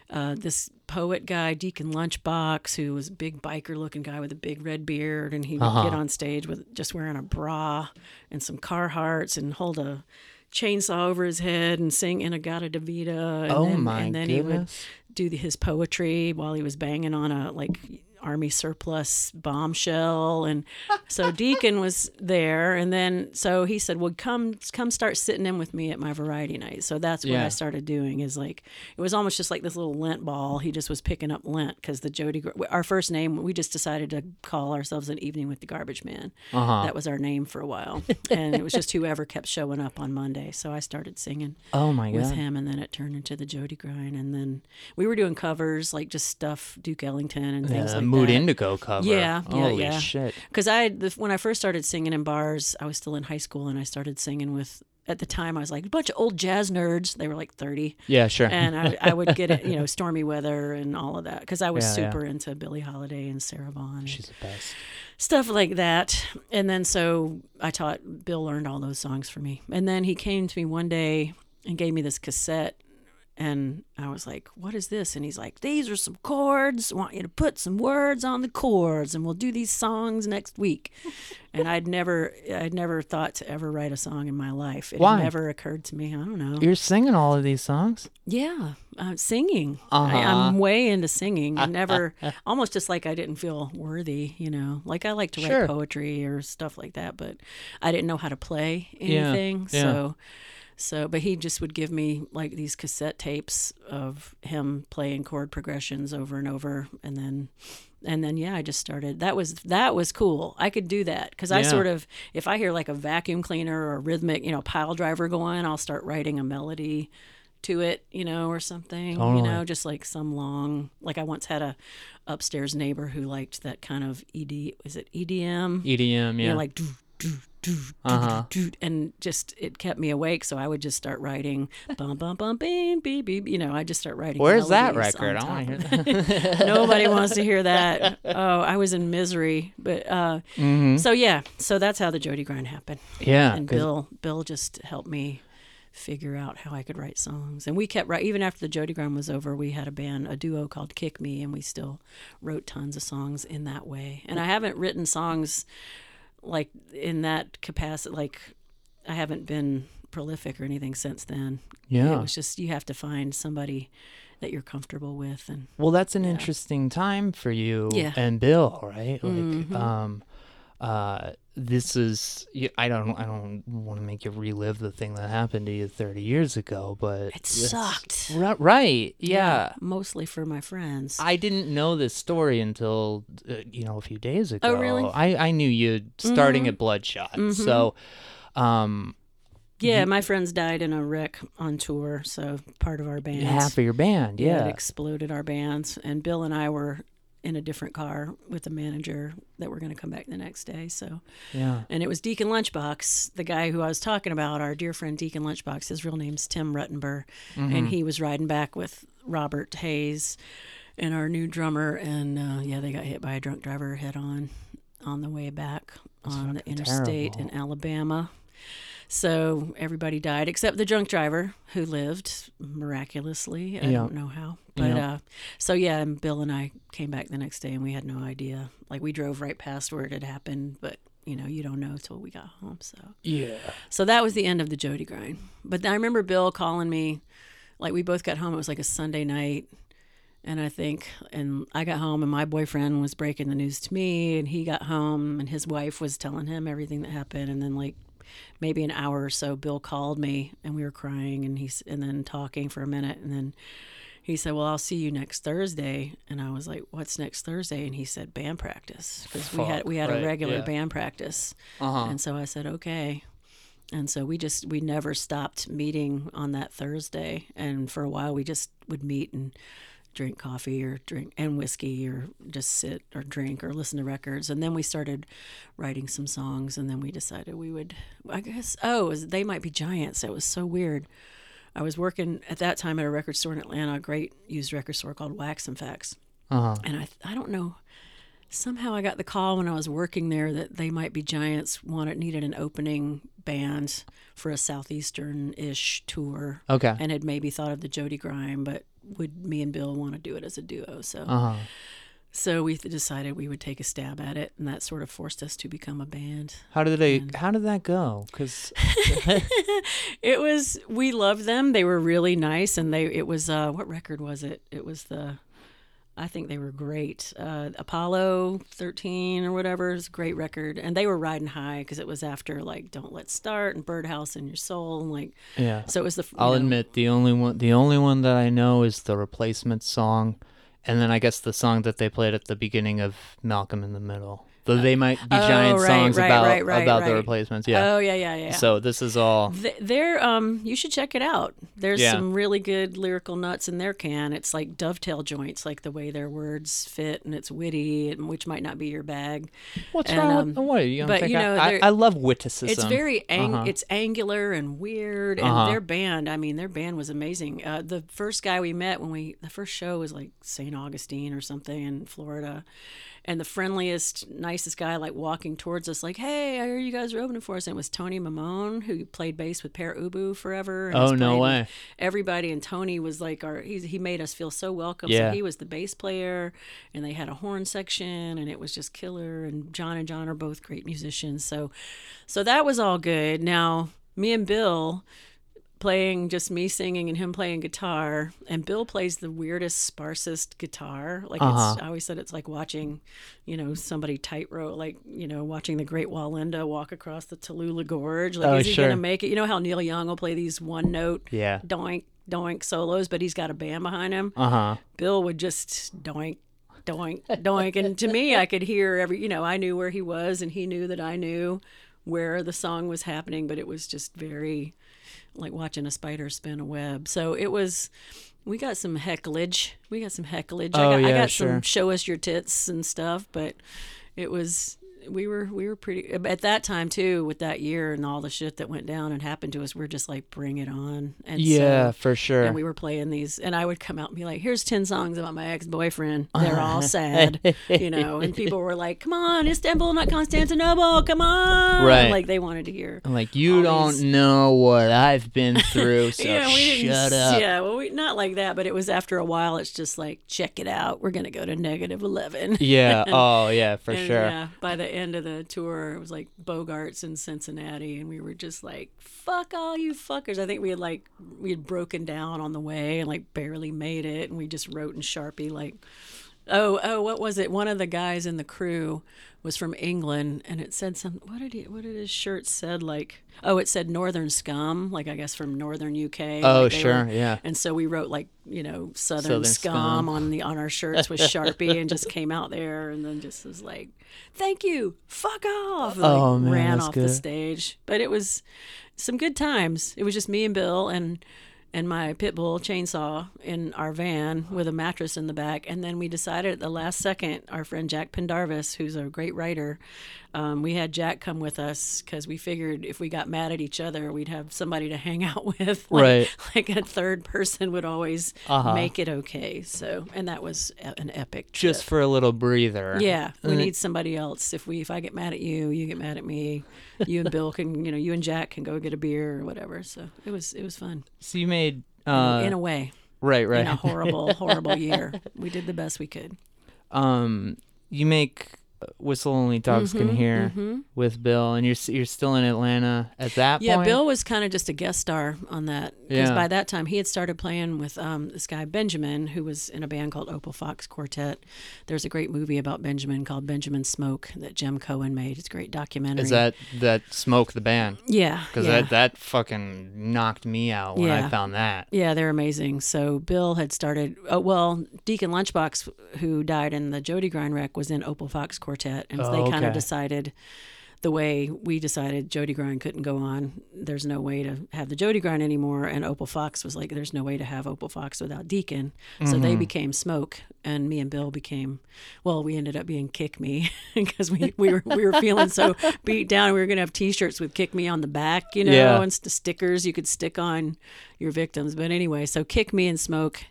uh, this poet guy, Deacon Lunchbox, who was a big biker looking guy with a big red beard, and he would Uh-huh. get on stage with just wearing a bra and some Carhartts and hold a chainsaw over his head and sing In-A-Gadda-Da-Vida. And oh then, my and then he would do the, his poetry while he was banging on a like army surplus bombshell. And so deacon was there. And then so he said well come come start sitting in with me at my variety night. So that's what Yeah. i started doing is like it was almost just like this little lent ball. He just was picking up lent because the jody our first name we just decided to call ourselves an evening with the garbage man. Uh-huh. that was our name for a while. And it was just whoever kept showing up on monday. So i started singing Oh my god. with him, and then it turned into the Jody Grind, and then we were doing covers like just stuff Duke Ellington and things Yeah, like Mood that. Indigo cover. Yeah, yeah, Holy yeah. shit. Because I, when I first started singing in bars, I was still in high school, and I started singing with. At the time, I was like a bunch of old jazz nerds. They were like thirty, Yeah, sure. and I, I would get it, you know, stormy weather and all of that because I was Yeah, yeah. super into Billie Holiday and Sarah Vaughan. She's the best. stuff like that. And then so I taught Bill learned all those songs for me. And then he came to me one day and gave me this cassette and I was like, "What is this?" And he's like, "These are some chords. I want you to put some words on the chords and we'll do these songs next week." and I'd never I'd never thought to ever write a song in my life. It Why? never occurred to me. I don't know. You're singing all of these songs? Yeah, uh, singing. Uh-huh. I, I'm way into singing. I never, almost just like I didn't feel worthy, you know. Like I like to Sure. write poetry or stuff like that, but I didn't know how to play Yeah, anything. yeah. So, so, but he just would give me like these cassette tapes of him playing chord progressions over and over, and then and then yeah, I just started. That was that was cool. I could do that because I sort of if I hear like a vacuum cleaner or a rhythmic, you know, pile driver going, I'll start writing a melody to it, you know, or something. Totally. You know, just like some long. Like I once had a upstairs neighbor who liked that kind of ED. Was it EDM? EDM, yeah. you know, like do do Uh-huh. do and just it kept me awake. So I would just start writing bum bum bum beep beep beep. You know, I just start writing. Where's that record? I want to hear that. Nobody wants to hear that. Oh, I was in misery. But uh, Mm-hmm. so yeah, so that's how the Jody grind happened. yeah, and Bill Bill just helped me figure out how I could write songs. And we kept right even after the Jody grind was over, we had a band, a duo called Kick Me, and we still wrote tons of songs in that way. And I haven't written songs like in that capacity like I haven't been prolific or anything since then. yeah. It was just you have to find somebody that you're comfortable with and Well, that's an interesting time for you Yeah. and Bill, right? Like, Mhm. um, uh, this is I don't I don't want to make you relive the thing that happened to you 30 years ago, but it sucked. Ri- right? Yeah. Mostly for my friends. I didn't know this story until uh, you know a few days ago. Oh, really? I I knew you starting Mhm. at Bloodshot, Mhm. so um, Yeah, my friends died in a wreck on tour, so part of our band half of your band, it yeah, exploded our bands, and Bill and I were in a different car with the manager that were going to come back the next day. So, yeah. and it was Deacon Lunchbox, the guy who I was talking about, our dear friend Deacon Lunchbox. His real name's Tim Ruttenber, Mm-hmm. and he was riding back with Robert Hayes and our new drummer, and uh, yeah, they got hit by a drunk driver head on on the way back on the interstate in. Alabama. So everybody died except the drunk driver who lived miraculously. I Yeah. don't know how. But Yeah. uh so yeah, and Bill and I came back the next day and we had no idea. Like we drove right past where it had happened, but you know, you don't know till we got home. So Yeah. so that was the end of the Jody grind. But I remember Bill calling me, like we both got home. It was like a Sunday night, and I think, and I got home, and my boyfriend was breaking the news to me, and he got home, and his wife was telling him everything that happened, and then like maybe an hour or so, Bill called me, and we were crying, and he's and then talking for a minute, and then. He said, "Well, I'll see you next Thursday," and I was like, "What's next Thursday?" And he said, "Band practice," because we had we had right, a regular yeah. band practice. Uh-huh. And so I said, okay. And so we just, we never stopped meeting on that Thursday. And for a while, we just would meet and drink coffee or drink and whiskey or just sit or drink or listen to records. And then we started writing some songs. And then we decided we would, I guess, oh, it was, they might be giants. It was so weird. I was working at that time at a record store in Atlanta, a great used record store called Wax and Facts Uh-huh. and I I don't know. Somehow I got the call when I was working there that they might be Giants wanted needed an opening band for a southeastern ish tour, Okay. and had maybe thought of the Jody Grind, but would me and Bill want to do it as a duo? So Uh-huh. so we decided we would take a stab at it, and that sort of forced us to become a band. How did they And- how did that go? Cuz It was we loved them. They were really nice, and they it was uh what record was it? It was the I think they were great. Uh, Apollo 13 or whatever is a great record, and they were riding high because it was after like "Don't Let's Start" and "Birdhouse in Your Soul," and like yeah. so it was the. I'll know, admit the only one the only one that I know is the replacement song and then I guess the song that they played at the beginning of Malcolm in the Middle. Though they might be Oh, giant right, songs right, about right, about the replacements. Yeah. Oh yeah, yeah, yeah. So this is all Th- They're um you should check it out. There's Yeah. some really good lyrical nuts in their can. It's like dovetail joints, like the way their words fit, and it's witty, and which might not be your bag. What's and, wrong um, with what? You but, you know, I, I love witticism. It's very ang- Uh-huh. it's angular and weird, and Uh-huh. their band. I mean, their band was amazing. Uh, the first guy we met when we the first show was like St. Augustine or something in Florida, and the friendliest, nicest guy like walking towards us, like, "Hey, I hear you guys are opening for us." And it was Tony Maimone who played bass with Pere Ubu forever. and Oh, no way. Everybody and Tony was like our. He's, he made us feel so welcome. Yeah. So he was the bass player, and they had a horn section, and it was just killer. And John and John are both great musicians. So, so that was all good. Now, me and Bill playing just me singing and him playing guitar and Bill plays the weirdest sparsest guitar like Uh-huh. it's I always said it's like watching you know somebody tightrope like you know watching the great Wallenda walk across the Tallulah Gorge like Oh, is he sure. gonna make it you know how Neil Young will play these one note Yeah. doink doink solos but he's got a band behind him Uh-huh. Bill would just doink doink, doink. And to me, I could hear every, you know, I knew where he was and he knew that I knew where the song was happening, but it was just very like watching a spider spin a web. So it was, we got some hecklage. We got some hecklage. I Oh, got, I got sure. some show us your tits and stuff, but it was, we were, we were pretty, at that time too, with that year and all the shit that went down and happened to us, we're just like, bring it on. And Yeah, so, for sure. and we were playing these, and I would come out and be like, "Here's ten songs about my ex boyfriend. They're all sad, you know." And people were like, "Come on, Istanbul, not Constantinople. Come on!" Right. Like they wanted to hear. I'm like, you don't these- know what I've been through, so yeah, we didn't. shut up. Yeah, well, we, not like that, but it was after a while. It's just like, check it out. We're gonna go to negative eleven. Yeah. Oh, yeah, for And, sure. Yeah, by the end of the tour, it was like Bogart's in Cincinnati, and we were just like, "Fuck all you fuckers!" I think we had like we had broken down on the way and like barely made it, and we just wrote in Sharpie like, "Oh, oh, what was it?" One of the guys in the crew was from England, and it said some. What did he? What did his shirt said? Like, oh, it said Northern Scum, like I guess from Northern UK. Oh, like sure, were- yeah. And so we wrote like you know Southern, Southern scum, Scum. on the on our shirts with Sharpie, and just came out there, and then just was like, "Thank you, fuck off!" Oh, like, Oh, man, ran off the stage. But it was some good times. It was just me and Bill and and my pit bull chainsaw in our van with a mattress in the back. And then we decided at the last second, our friend Jack Pendarvis, who's a great writer, um, we had Jack come with us because we figured if we got mad at each other, we'd have somebody to hang out with. Like, Right. Like a third person would always Uh-huh. make it okay. So, and that was an epic trip. Just for a little breather. Yeah, we it- need somebody else. If we if I get mad at you, you get mad at me. You and Bill can, you know, you and Jack can go get a beer or whatever. So it was it was fun So you made. Uh, in a way. right, right. In a horrible horrible year, we did the best we could. um, you make Whistle Only Dogs Can Hear with Bill, and you're you're still in Atlanta at that Yeah, point. Yeah, Bill was kind of just a guest star on that because Yeah. by that time he had started playing with um, this guy Benjamin, who was in a band called Opal Foxx Quartet. There's a great movie about Benjamin called Benjamin Smoke that Jem Cohen made. It's a great documentary. Is that that Smoke the band? yeah? Because yeah. that that fucking knocked me out when I found that. Yeah, they're amazing. So Bill had started. Uh, well, Deacon Lunchbox, who died in the Jody Grind wreck, was in Opal Foxx Quartet, and so they Oh, kind of decided the way we decided Jody Grind couldn't go on. There's no way to have the Jody Grind anymore, and Opal Foxx was like, there's no way to have Opal Foxx without Deacon. So they mm-hmm. became Smoke, and me and Bill became. Well, we ended up being Kick Me because we, we were we were feeling so beat down. We were gonna have T-shirts with Kick Me on the back, you know, Yeah. and st- stickers you could stick on your victims. But anyway, so Kick Me and Smoke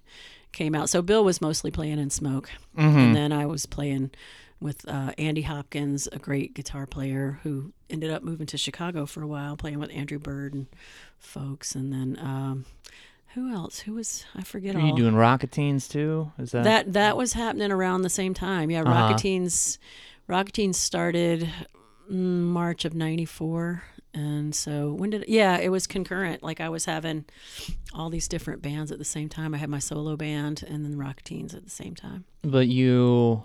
came out. So Bill was mostly playing in Smoke, mm-hmm. and then I was playing with uh, Andy Hopkins, a great guitar player who ended up moving to Chicago for a while, playing with Andrew Bird and folks. And then um, who else? Who was I forget Are all. you doing Rock*A*Teens too? Is that, That that was happening around the same time. Yeah, Uh-huh. Rock*A*Teens Rock*A*Teens started mm, March of 94 and so when did yeah, it was concurrent. Like I was having all these different bands at the same time. I had my solo band and then Rock*A*Teens at the same time. But you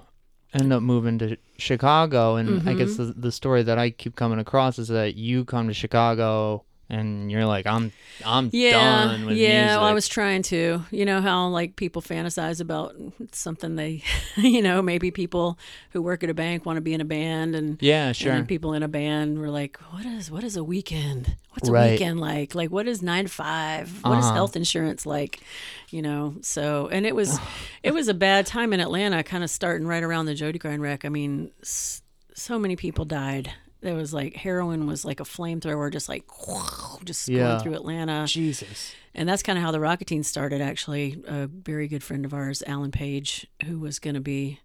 end up moving to Chicago, and I guess Mm-hmm. the, the story that I keep coming across is that you come to Chicago and you're like, I'm I'm Yeah, done with yeah. music. Well, I was trying to. You know how like people fantasize about something they, you know, maybe people who work at a bank want to be in a band, and yeah, sure. then people in a band were like, "What is what is a weekend? What's a weekend like? Like what is nine to five? What is Uh-huh. health insurance like? You know." So and it was it was a bad time in Atlanta, kind of starting right around the Jody Grind wreck. I mean, s- so many people died. There was like heroin was like a flamethrower, just like just Yeah. going through Atlanta. Jesus. And that's kind of how the Rock*A*Teens started, actually. A very good friend of ours, Alan Page, who was going to be,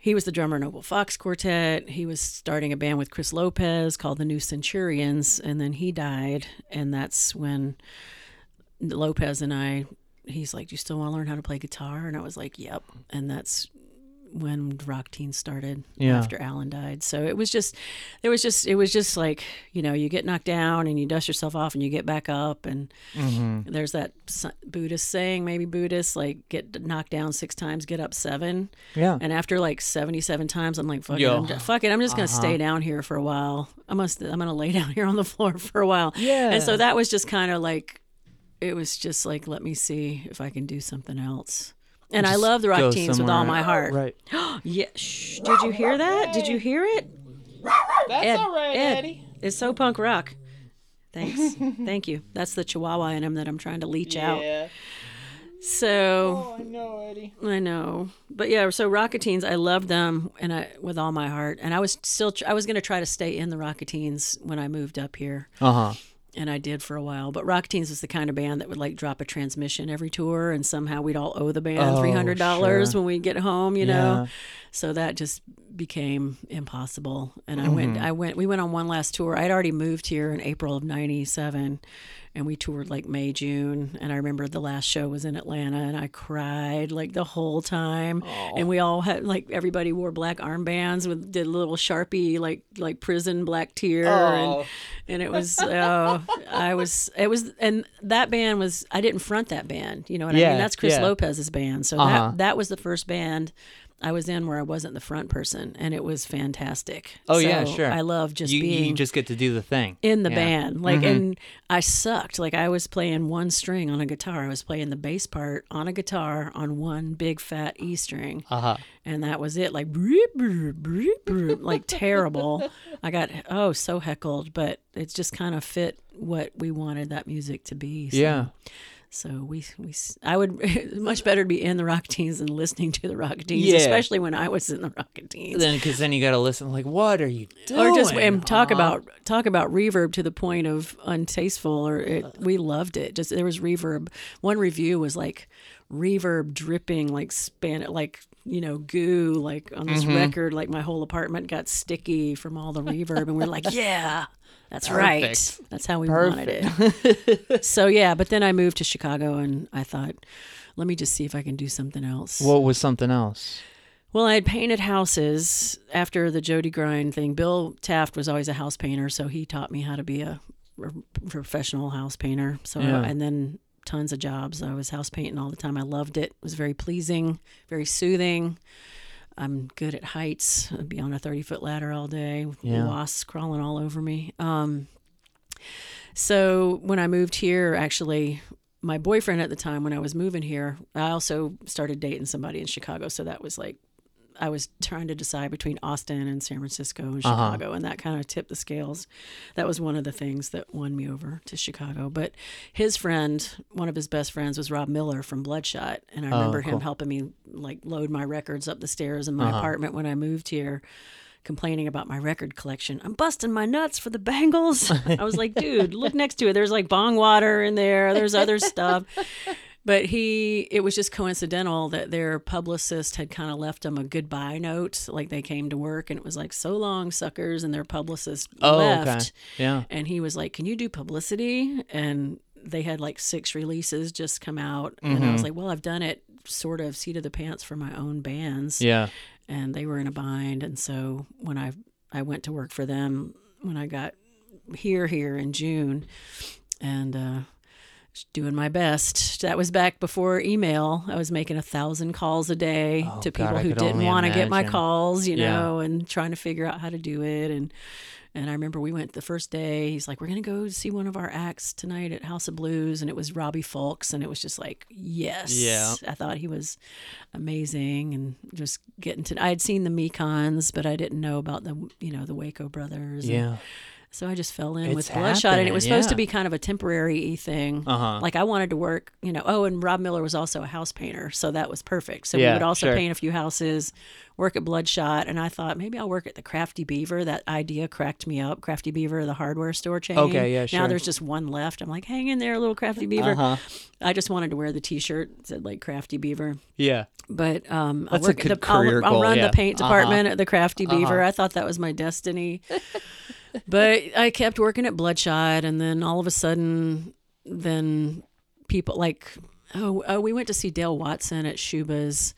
he was the drummer in Opal Foxx Quartet. He was starting a band with Chris Lopez called the New Centurions. And then he died. And that's when Lopez and I, he's like, Do you still want to learn how to play guitar? And I was like, Yep. And that's when Rock Teen started Yeah. after Alan died. So it was just, there was just, it was just like, you know, you get knocked down and you dust yourself off and you get back up. And Mm-hmm. there's that Buddhist saying, maybe Buddhist, like get knocked down six times, get up seven. Yeah. And after like 77 times, I'm like, fuck, Yo. it, I'm just, fuck it. I'm just going to Uh-huh. stay down here for a while. I must, I'm going to lay down here on the floor for a while. Yeah. And so that was just kind of like, it was just like, let me see if I can do something else. And I love the Rock Teens with all my heart. Right. Yeah. Shh. Did you hear that? Did you hear it? That's Ed, all right, Ed, Eddie. It's so punk rock. Thanks. Thank you. That's the chihuahua in him that I'm trying to leech out. Yeah. So Oh, I know, Eddie. I know, but yeah. So Rock*A*Teens, I love them, and I with all my heart. And I was still, tr- I was going to try to stay in the Rock*A*Teens when I moved up here, Uh huh. And I did for a while. But Rock*A*Teens was the kind of band that would like drop a transmission every tour, and somehow we'd all owe the band Oh, three hundred dollars sure. when we get home, you Yeah. know. So that just became impossible. And I went, Mm-hmm. I went, we went on one last tour. I'd already moved here in April of '97. And we toured like May, June. And I remember the last show was in Atlanta and I cried like the whole time. And we all had like everybody wore black armbands with did little Sharpie like like prison black tear Oh. and and it was uh, I was it was and that band was I didn't front that band you know what I Yeah, mean that's Chris yeah. Lopez's band so Uh-huh. that that was the first band I was in where I wasn't the front person and it was fantastic Oh, yeah, sure. I love just You, being you just get to do the thing. in the Yeah. Mm-hmm. band like and I sucked like I was playing one string on a guitar I was playing the bass part on a guitar on one big fat E string Uh huh. and that was it like like terrible i got oh so heckled but it just kind of fit what we wanted that music to be so, Yeah. So we we i would much better be in the rock teens than listening to the rock teens Yeah. especially when i was in the rock teens Then, because then you got to listen. Like, what are you doing? or just and talk huh? about talk about reverb to the point of untasteful or it, we loved it just there was reverb one review was like reverb dripping like span like you know goo like on this mm-hmm. record like my whole apartment got sticky from all the reverb and we're like yeah that's right that's how we wanted it so yeah but then i moved to chicago and i thought let me just see if i can do something else What was something else? well, I had painted houses after the Jody Grind thing. Bill Taft was always a house painter, so he taught me how to be a professional house painter. So, Yeah. and then tons of jobs. I was house painting all the time. I loved it. It was very pleasing, very soothing. I'm good at heights. I'd be on a 30 foot ladder all day with Yeah. wasps crawling all over me. Um, so when I moved here, actually, my boyfriend at the time when I was moving here, I also started dating somebody in Chicago. So that was like, I was trying to decide between Austin and San Francisco and Uh-huh. Chicago, and that kind of tipped the scales. That was one of the things that won me over to Chicago. But his friend, one of his best friends, was Rob Miller from Bloodshot, and I remember Oh, cool. him helping me like load my records up the stairs in my Uh-huh. apartment when I moved here complaining about my record collection. I'm busting my nuts for the Bangles. I was like, dude, look next to it. There's like bong water in there. There's other stuff. But he, it was just coincidental that their publicist had kind of left them a goodbye note. Like they came to work and it was like, so long, suckers. And their publicist Oh, left. okay. Yeah. And he was like, Can you do publicity? And they had like six releases just come out. And I was like, Well, I've done it sort of seat of the pants for my own bands Yeah. and they were in a bind and so when i i went to work for them when i got here here in june and uh just doing my best that was back before email i was making a thousand calls a day Oh, to people I who didn't want to get my calls you Yeah. know and trying to figure out how to do it and and I remember we went the first day. He's like, "We're gonna go see one of our acts tonight at House of Blues," and it was Robbie Fulks, and it was just like, yes, Yeah. I thought he was amazing, and just getting to. I had seen the Mekons, but I didn't know about the, you know, the Waco brothers. and Yeah. So I just fell in It's with Bloodshot, and it was supposed to be kind of a temporary thing. Uh-huh. Like I wanted to work, you know. Oh, and Rob Miller was also a house painter, so that was perfect. So we would also sure. paint a few houses, work at Bloodshot, and I thought maybe I'll work at the Crafty Beaver. That idea cracked me up. Crafty Beaver, the hardware store chain. Okay, yeah, sure. Now there's just one left. I'm like, hang in there, little Crafty Beaver. Uh-huh. I just wanted to wear the T-shirt that said like Crafty Beaver. Yeah. But um, That's I'll a work at good the, I'll- career I'll, run yeah. the paint Uh-huh. department at the Crafty Beaver. Uh-huh. I thought that was my destiny. but I kept working at Bloodshot, and then all of a sudden, then people like, oh, oh, we went to see Dale Watson at Schuba's.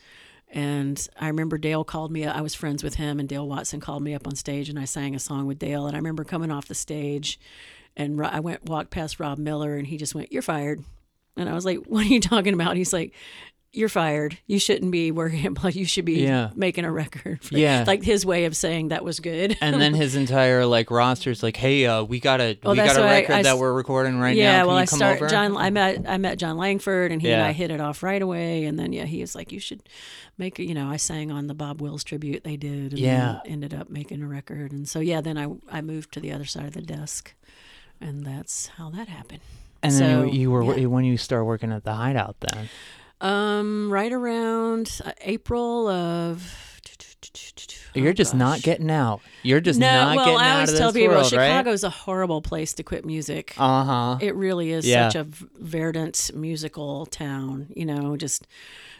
And I remember Dale called me. I was friends with him, and Dale Watson called me up on stage, and I sang a song with Dale. And I remember coming off the stage, and I went walked past Rob Miller, and he just went, "You're fired." And I was like, "What are you talking about?" He's like, you're fired. You shouldn't be working. Like you should be Yeah. making a record. For, Yeah. like his way of saying that was good. And then his entire like roster's like, hey, uh, we got a Well, we got a why I- record I that we're recording right yeah, now. Yeah, well, I come start over? John. I met I met Jon Langford, and he and I hit it off right away. And then yeah, he was like, "You should make you know." I sang on the Bob Wills tribute they did, and Yeah. ended up making a record. And so yeah, then I I moved to the other side of the desk, and that's how that happened. and then you, you were yeah. when you start working at the Hideout. Then Um, right around uh, April of. you're oh, just not getting out. You're just no. not well, getting I out always of tell people world, right? Chicago's a horrible place to quit music. Uh huh. It really is Yeah. such a verdant musical town. You know, just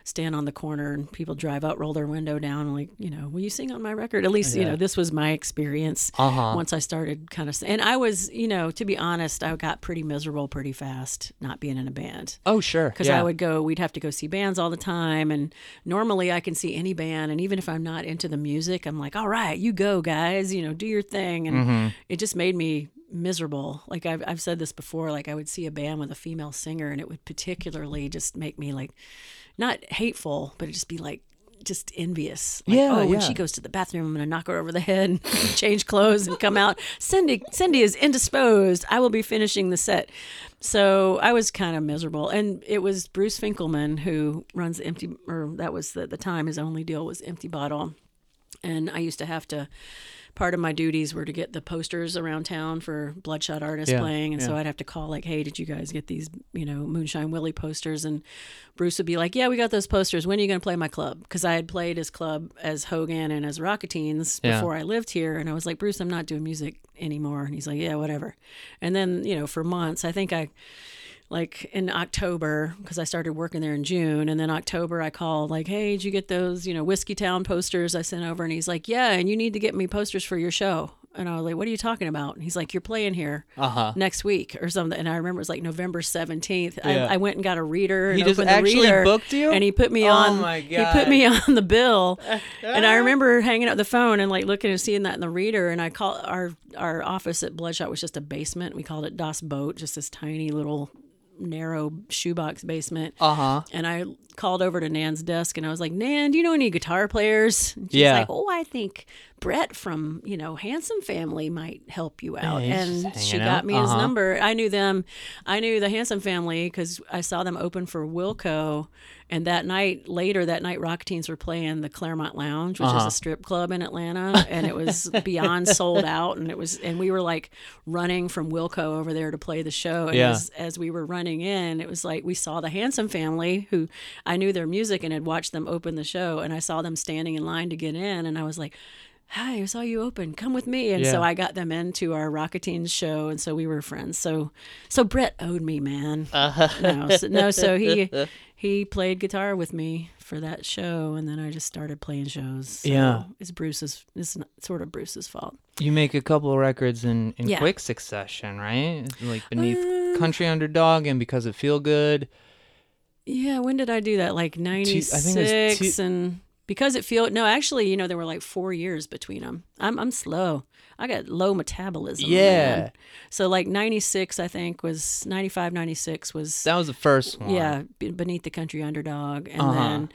stand on the corner and people drive up, roll their window down, and like, you know, will you sing on my record? At least, you know, this was my experience. Uh huh. Once I started kind of, and I was, you know, to be honest, I got pretty miserable pretty fast not being in a band Oh sure. because yeah. I would go, we'd have to go see bands all the time. And normally I can see any band. And even if I'm not into the music, I'm like, all right, you go, guys, you know, do your thing. And Mm-hmm. it just made me miserable. Like I've, I've said this before, like I would see a band with a female singer and it would particularly just make me like, not hateful, but it just be like, just envious. Like, Yeah, Oh, when yeah. she goes to the bathroom, I'm gonna knock her over the head and change clothes and come out. Cindy, Cindy is indisposed. I will be finishing the set. So I was kind of miserable, and it was Bruce Finkelman who runs Empty, or that was the, the time his only deal was Empty Bottle, and I used to have to. Part of my duties were to get the posters around town for Bloodshot artists Yeah, playing, and so. I'd have to call like, "Hey, did you guys get these, you know, Moonshine Willy posters?" And Bruce would be like, "Yeah, we got those posters. When are you going to play my club?" Because I had played his club as Hogan and as Rock*A*Teens Yeah. before I lived here, and I was like, "Bruce, I'm not doing music anymore." And he's like, "Yeah, whatever." And then you know, for months, I think I like in October because I started working there in June, and then October I called like, "Hey, did you get those you know Whiskeytown posters I sent over?" And he's like, "Yeah, and you need to get me posters for your show." And I was like, "What are you talking about?" And he's like, "You're playing here Uh huh. next week or something." And I remember it was like November seventeenth. Yeah. I, I went and got a reader. And He just actually reader, booked you? and he put me Oh on. my He put me on the bill, and. I remember hanging up the phone and like looking and seeing that in the reader. And I call our our office at Bloodshot was just a basement. We called it Das Boat, just this tiny little narrow shoebox basement. Uh huh. And I called over to Nan's desk and I was like, Nan, do you know any guitar players? And she's Yeah. like, Oh, I think Brett from, you know, Handsome Family might help you out. Yeah, and she got out. me his Uh-huh. number. I knew them. I knew the Handsome Family because I saw them open for Wilco. And that night, later that night, Rock*A*Teens were playing the Clermont Lounge, which Uh-huh. is a strip club in Atlanta, and it was beyond sold out. And it was, and we were like running from Wilco over there to play the show. And Yeah. as, as we were running in, it was like we saw the Handsome Family, who I knew their music and had watched them open the show, and I saw them standing in line to get in, and I was like. Hi, I saw you open. Come with me, and Yeah. so I got them into our Rock*A*Teens show, and so we were friends. So, so Brett owed me, man. Uh-huh. No, so, no, so he he played guitar with me for that show, and then I just started playing shows. So Yeah. it's Bruce's. It's not, sort of Bruce's fault. You make a couple of records in, in Yeah. quick succession, right? Like beneath Um, Country Underdog and because it feel good. Yeah, when did I do that? Like ninety I think it was two- and because it feel no, actually, you know, there were like four years between them. I'm I'm slow. I got low metabolism. Yeah. man. So like ninety six, I think was 95, 96 was That was the first one. yeah beneath the country underdog, and Uh-huh. then.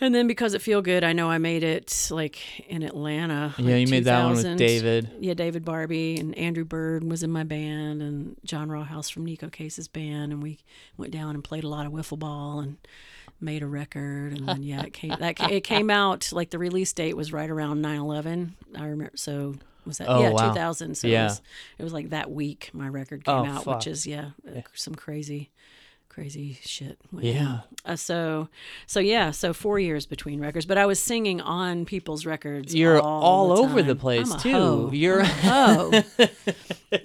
And then because it feel good, I know I made it like in Atlanta. Yeah, like you made that one with David. Yeah, David Barbe and Andrew Bird was in my band, and Jon Rauhouse from Neko Case's band, and we went down and played a lot of wiffle ball and made a record, and then yeah, it came that it came out like the release date was right around 9/11. I remember so. Was that Oh, yeah wow. 2000? So Yeah. it, was, it was like that week my record came Oh, out, fuck. which is yeah, uh, some crazy, crazy shit. Yeah. Uh, so, so yeah, so four years between records, but I was singing on people's records. You're all, all, the over the place too. hoe. You're Oh,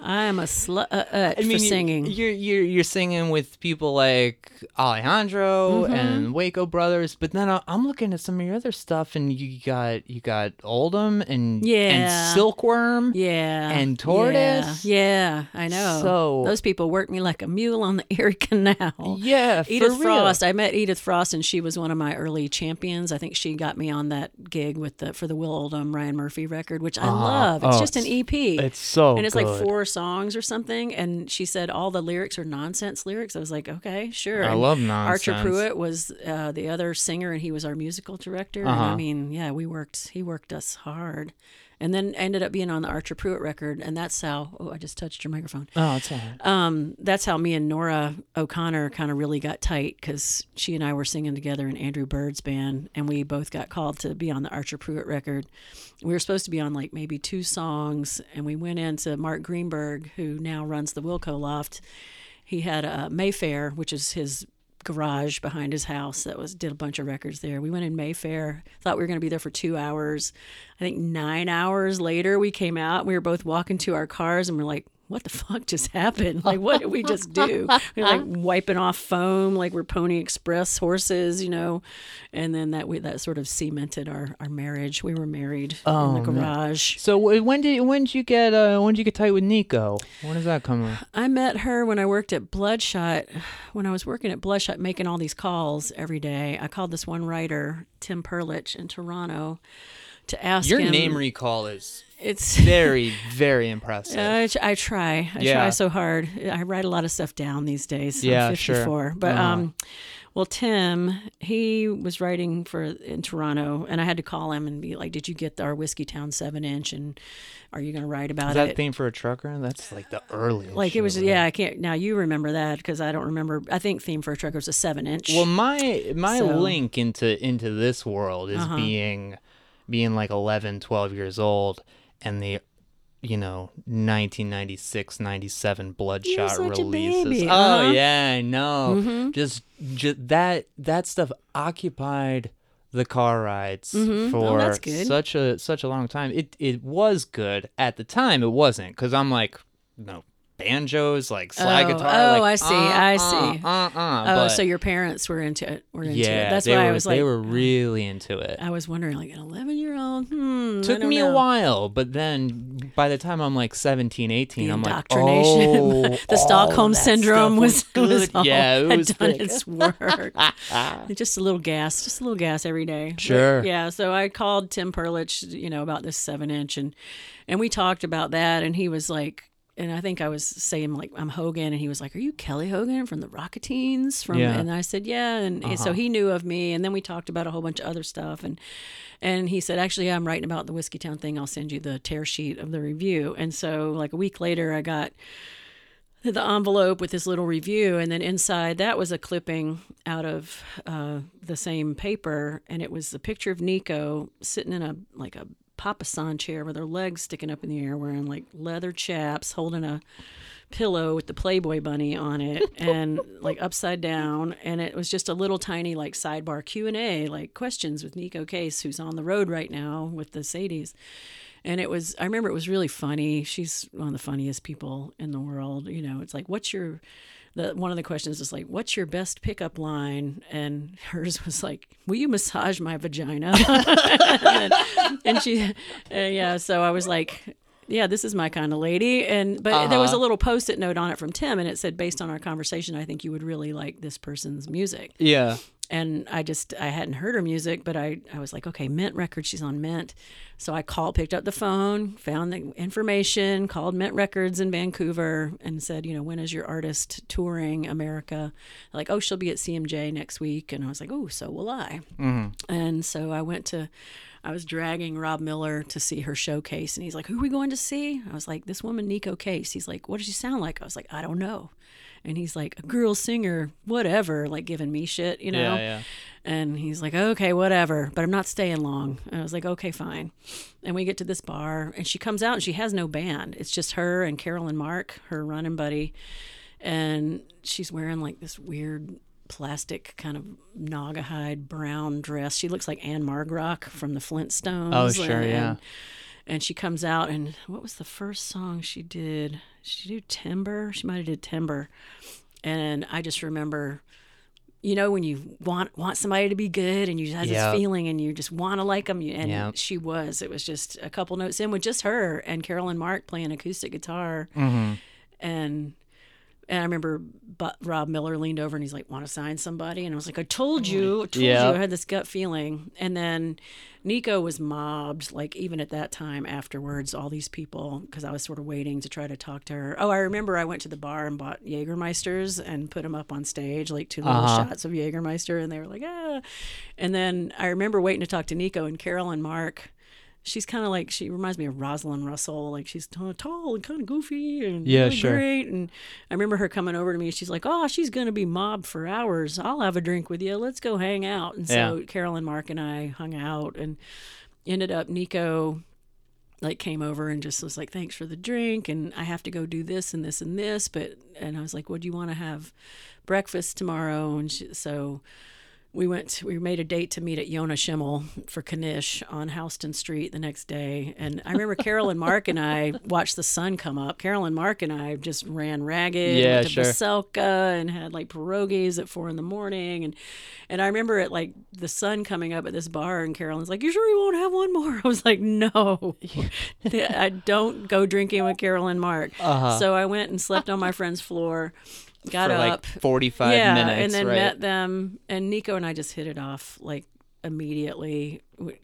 I am a slut uh, uh, I mean, for singing. You're you're you're singing with people like Alejandro Mm-hmm. and Waco Brothers, but then I- I'm looking at some of your other stuff, and you got you got Oldham and Yeah. and Silkworm. yeah, and Tortoise? Yeah, yeah, I know. So- those people worked me like a mule on the Erie Canal. All. Yeah, for Edith real. Frost. I met Edith Frost, and she was one of my early champions. I think she got me on that gig with the for the Will Oldham Rian Murphy record, which I love. It's Oh, just an EP. It's so and it's like four songs or something. And she said all the lyrics are nonsense lyrics. I was like, okay, sure. I And love Archer nonsense. Prewitt was uh, the other singer, and he was our musical director. Uh-huh. I mean, yeah, we worked. He worked us hard. And then ended up being on the Archer Prewitt record, and that's how. Oh, I just touched your microphone Oh, it's all right. um, that's how me and Nora O'Connor kind of really got tight because she and I were singing together in Andrew Bird's band, and we both got called to be on the Archer Prewitt record. We were supposed to be on like maybe two songs, and we went into Mark Greenberg, who now runs the Wilco Loft. He had a Mayfair, which is his garage behind his house that was did a bunch of records there. We went in Mayfair, thought we were going to be there for 2 hours. I think 9 hours later we came out. We were both walking to our cars and we're like, what the fuck just happened? Like, what did we just do? We are like wiping off foam, like we're Pony Express horses, you know. And then that we that sort of cemented our, our marriage. We were married in Oh, the man. garage. So when did when did you get uh when did you get tight with Neko? When does that come? in? I met her when I worked at Bloodshot. When I was working at Bloodshot, making all these calls every day, I called this one writer, Tim Perlich, in Toronto, to ask Your him. name recall is it's very very impressive. I, I try. I Yeah. try so hard. I write a lot of stuff down these days. Yeah, I'm sure. 54. But Uh-huh. um, well, Tim, he was writing for in Toronto, and I had to call him and be like, "Did you get our Whiskeytown seven inch? And are you going to write about Is that it?" theme for a trucker? That's like the earliest. like it was, right? yeah. I can't now. You remember that because I don't remember. I think theme for a trucker was a seven inch. Well, my my So- link into into this world is Uh-huh. being being like 11, 12 years old and the you know 1996 97 bloodshot releases baby, oh uh-huh. yeah i know Mhm. just just that that stuff occupied the car rides Mhm. Oh, for good. such a such a long time it it was good at the time it wasn't because i'm like no banjos like oh, slide Oh, guitar oh, like, I see, I uh-uh, see. uh-uh, oh, but- so your parents were into it. Were into yeah, it. That's why were, I was like, they were uh, really into it. I was wondering, like an eleven year old. Hmm. Took me a while, but then by the time I'm like 17, 18, The I'm like, indoctrination, oh, the Stockholm syndrome was, was all, yeah, it had was done thick. its work. just a little gas, just a little gas every day. But, Sure. yeah. So I called Tim Perlich, you know, about this seven inch, and and we talked about that, and he was like. And I think I was saying like I'm Hogan, and he was like, "Are you Kelly Hogan from the Rock*A*Teens?" From Yeah. and I said, "Yeah." And and so Uh-huh. he knew of me, and then we talked about a whole bunch of other stuff, and and he said, "Actually, yeah, I'm writing about the Whiskeytown thing. I'll send you the tear sheet of the review." And so like a week later, I got the envelope with this little review, and then inside that was a clipping out of uh, the same paper, and it was the picture of Neko sitting in a like a papasan chair with her legs sticking up in the air, wearing like leather chaps, holding a pillow with the Playboy bunny on it, and like upside down, and it was just a little tiny like sidebar Q and A, like questions with Neko Case, who's on the road right now with the Sadies. And it was i remember it was really funny. She's one of the funniest people in the world you know. It's like what's your the one of the questions is like what's your best pickup line and hers was like will you massage my vagina and, and she uh, yeah so i was like yeah, this is my kind of lady. And but there was a Uh-huh. little post-it note on it from Tim, and it said, based on our conversation, I think you would really like this person's music Yeah. And I just I hadn't heard her music, but I I was like, okay, Mint Records, she's on Mint. So I called, picked up the phone, found the information, called Mint Records in Vancouver, and said, you know, when is your artist touring America? Like, oh, she'll be at CMJ next week, and I was like, oh, so will I. hmm And so I went to, I was dragging Rob Miller to see her showcase, and he's like, "Who are we going to see?" I was like, "This woman, Neko Case." He's like, "What does she sound like?" I was like, "I don't know." And he's like, "A girl singer, whatever," like giving me shit, you know. Yeah, yeah. And he's like, "Okay, whatever," but I'm not staying long. And I was like, "Okay, fine." And we get to this bar, and she comes out, and she has no band. It's just her and Carolyn Mark, her running buddy, and she's wearing like this weird plastic kind of Naugahyde brown dress. She looks like Ann-Margrock from the Flintstones. Oh, sure, and, yeah. And she comes out, and what was the first song she did? She did Timber. She might have did Timber. And I just remember, you know, when you want want somebody to be good, and you just have Yeah. this feeling, and you just want to like them. And Yeah. she was. It was just a couple notes in with just her and Carolyn Mark playing acoustic guitar hmm and And I remember but Rob Miller leaned over and he's like, "Want to sign somebody?" And I was like, "I told you, I told Yeah. you." I had this gut feeling. And then Neko was mobbed, like even at that time afterwards, all these people, because I was sort of waiting to try to talk to her. Oh, I remember I went to the bar and bought Jägermeisters and put them up on stage, like two little Uh-huh. shots of Jägermeister, and they were like, ah. And then I remember waiting to talk to Neko and Carolyn Mark. She's kind of like she reminds me of Rosalind Russell. Like she's t- tall and kind of goofy and Yeah, really sure. great. And I remember her coming over to me. She's like, "Oh, she's gonna be mobbed for hours. I'll have a drink with you. Let's go hang out." And so Yeah. Carolyn Mark and I hung out and ended up Neko like came over and just was like thanks for the drink and I have to go do this and this and this but and I was like what do you want to have breakfast tomorrow and she, so we went we made a date to meet at Yonah Schimmel for Kanish on Houston Street the next day. And I remember Carol and Mark and I watched the sun come up. Carolyn Mark and I just ran ragged Yeah, went to sure. Veselka and had like pierogies at four in the morning. And and I remember it like the sun coming up at this bar and Carolyn's like you sure you won't have one more? I was like no. I don't go drinking with Carolyn Mark. Uh-huh. so I went and slept on my friend's floor got for up like 45 yeah, minutes, and then right? met them. And Neko and I just hit it off like immediately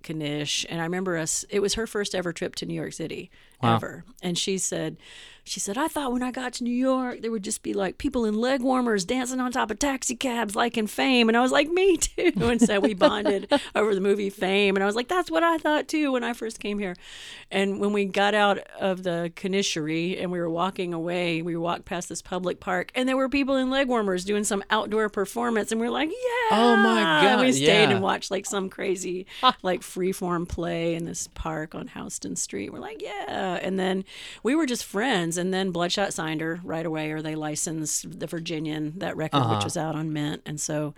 Knish. And I remember us. It was her first ever trip to New York City Wow. ever. And she said, she said, I thought when I got to New York, there would just be like people in leg warmers dancing on top of taxi cabs, like in Fame. And I was like, me too. And so we bonded over the movie Fame. And I was like, that's what I thought too when I first came here. And when we got out of the Knishery and we were walking away, we walked past this public park and there were people in leg warmers doing some outdoor performance. And we were like, yeah. Oh my And we stayed yeah. and watched like some crazy, like freeform play in this park on Houston Street. We're like, yeah. And then we were just friends. And then Bloodshot signed her right away, or they licensed the Virginian, that record, Uh-huh. which was out on Mint. And so,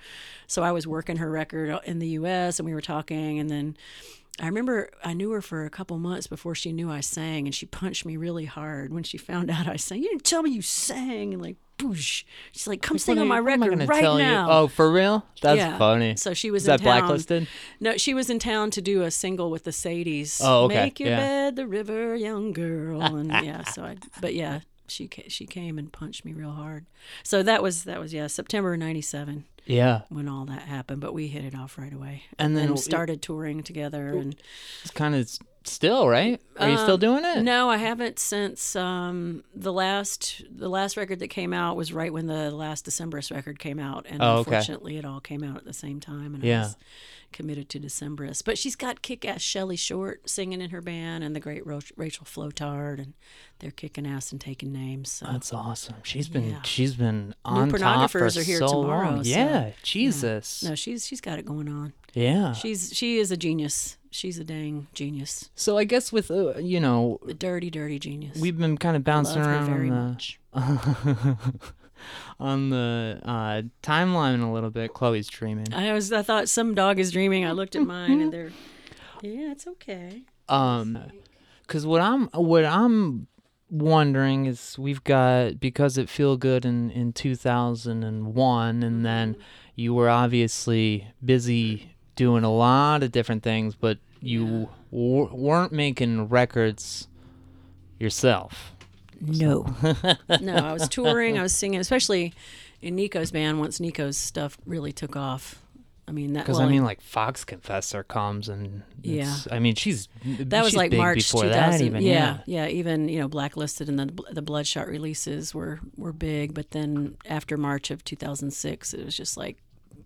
so I was working her record in the U.S. and we were talking. And then I remember I knew her for a couple months before she knew I sang, and she punched me really hard when she found out I sang. You didn't tell me you sang, and like, boosh. She's like, "Come sing on my you- am I record right tell you? now." Oh, for real? That's Yeah. funny. So she was Is in that town. blacklisted? No, she was in town to do a single with the Sadies. Oh, okay. Make your Yeah. bed the river, young girl, and yeah. So I, but yeah, she ca- she came and punched me real hard. So that was that was yeah September '97 Yeah. when all that happened. But we hit it off right away, And then then started touring together. And It's kind of still, right? Are you still Um, doing it? no, I haven't since um, the last the last record that came out was right when the last Decemberist record came out, and Oh, okay. unfortunately, it all came out at the same time, and Yeah. I was committed to Decemberist. But she's got kick-ass Shelley Short singing in her band, and the great Ro- Rachel Flotard, and they're kicking ass and taking names. So. That's awesome. She's been Yeah. she's been on top for are here so tomorrow, long. so- yeah, Jesus. no, she's she's got it going on. Yeah. She's she is a genius. She's a dang genius, So I guess with uh, you know a dirty, dirty genius. we've been kind of bouncing Love around very on the on the uh, timeline a little bit. Chloe's dreaming. I was I thought some dog is dreaming. I looked at mine and they're yeah, it's okay. Um, because what I'm what I'm wondering is we've got because it feel good in in 2001, and then you were obviously busy doing a lot of different things, but you w- weren't making records yourself. No. no, I was touring, I was singing, especially in Neko's band once Neko's stuff really took off. I mean that Because well, I mean, like Fox Confessor comes and it's- I mean she's that was she's like big March 2000. that even yeah, yeah, even you know Blacklisted and the the Bloodshot releases were were big, but then after March of 2006, it was just like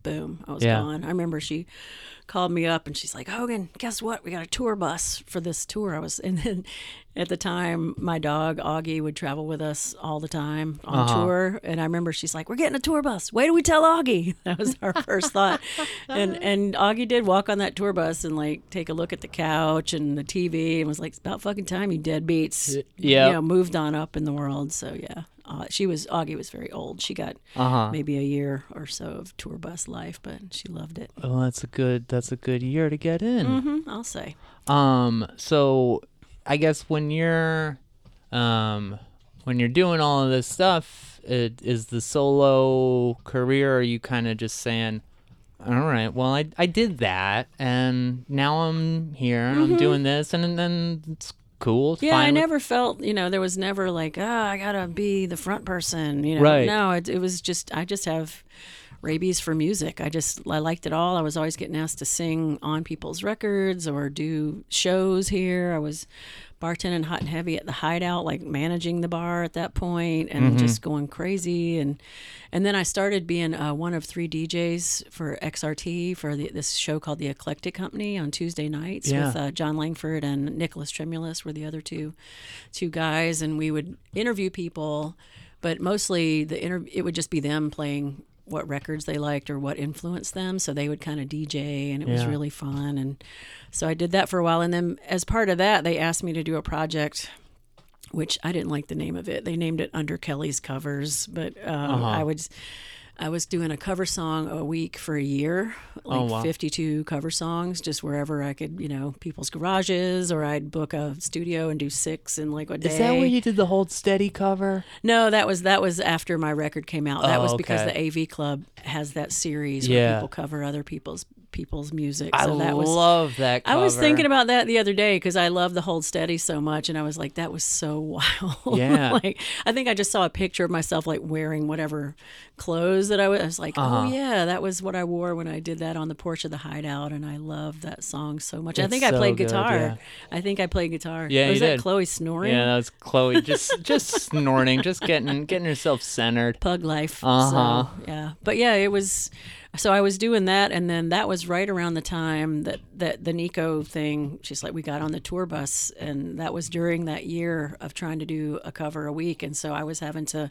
boom, I was Yeah. gone. I remember she called me up and she's like, Hogan, guess what? We got a tour bus for this tour. I was, and then at the time, my dog Augie would travel with us all the time on Uh-huh. tour, and I remember she's like, "We're getting a tour bus. Wait till we tell Augie." That was our first thought, and and Augie did walk on that tour bus and like take a look at the couch and the TV and was like, "It's about fucking time you deadbeats, yeah. you know, moved on up in the world." So yeah. Uh, she was Augie was very old. She got Uh-huh. maybe a year or so of tour bus life, but she loved it. Well, that's a good that's a good year to get in. hmm I'll say. Um, so I guess when you're um when you're doing all of this stuff, it is the solo career are you kind of just saying, all right, well I I did that and now I'm here and I'm doing this and then it's cool. Yeah, I with- never felt, you know, there was never like, oh, I gotta be the front person, you know. Right. No, it, it was just, I just have rabies for music. I just, I liked it all. I was always getting asked to sing on people's records or do shows here. I was bartending hot and heavy at the Hideout, like managing the bar at that point, and Mm-hmm. just going crazy. And and then I started being uh, one of three DJs for XRT for the, this show called The Eclectic Company on Tuesday nights Yeah. with uh, Jon Langford and Nicholas Tremulis were the other two two guys, and we would interview people, but mostly the inter- it would just be them playing what records they liked or what influenced them. So they would kind of DJ, and it was really fun. And so I did that for a while, and then as part of that, they asked me to do a project. Which I didn't like the name of it. They named it Under Kelly's Covers, but uh, Uh-huh. I would, I was doing a cover song a week for a year, oh, like Oh, wow. 52 cover songs, just wherever I could, you know, people's garages, or I'd book a studio and do six in like a day. Is that where you did the Hold Steady cover? No, that was that was after my record came out. That Oh, was because okay. the AV Club has that series Yeah. where people cover other people's people's music. I So that was love that. I was thinking about that the other day because I love the Hold Steady so much, and I was like, that was so wild. Yeah. like I think I just saw a picture of myself like wearing whatever clothes that I was. I was like, Uh-huh. oh yeah, that was what I wore when I did that on the porch of the Hideout, and I love that song so much. I It's think I played good, guitar. yeah. I think I played guitar. Yeah, was you that did. Chloe snoring? Yeah, that was Chloe just just snorting, just getting getting herself centered. pug life. Uh-huh. So, yeah. But yeah, it was so I was doing that and then that was right around the time that that the Neko thing, she's like we got on the tour bus and that was during that year of trying to do a cover a week and so I was having to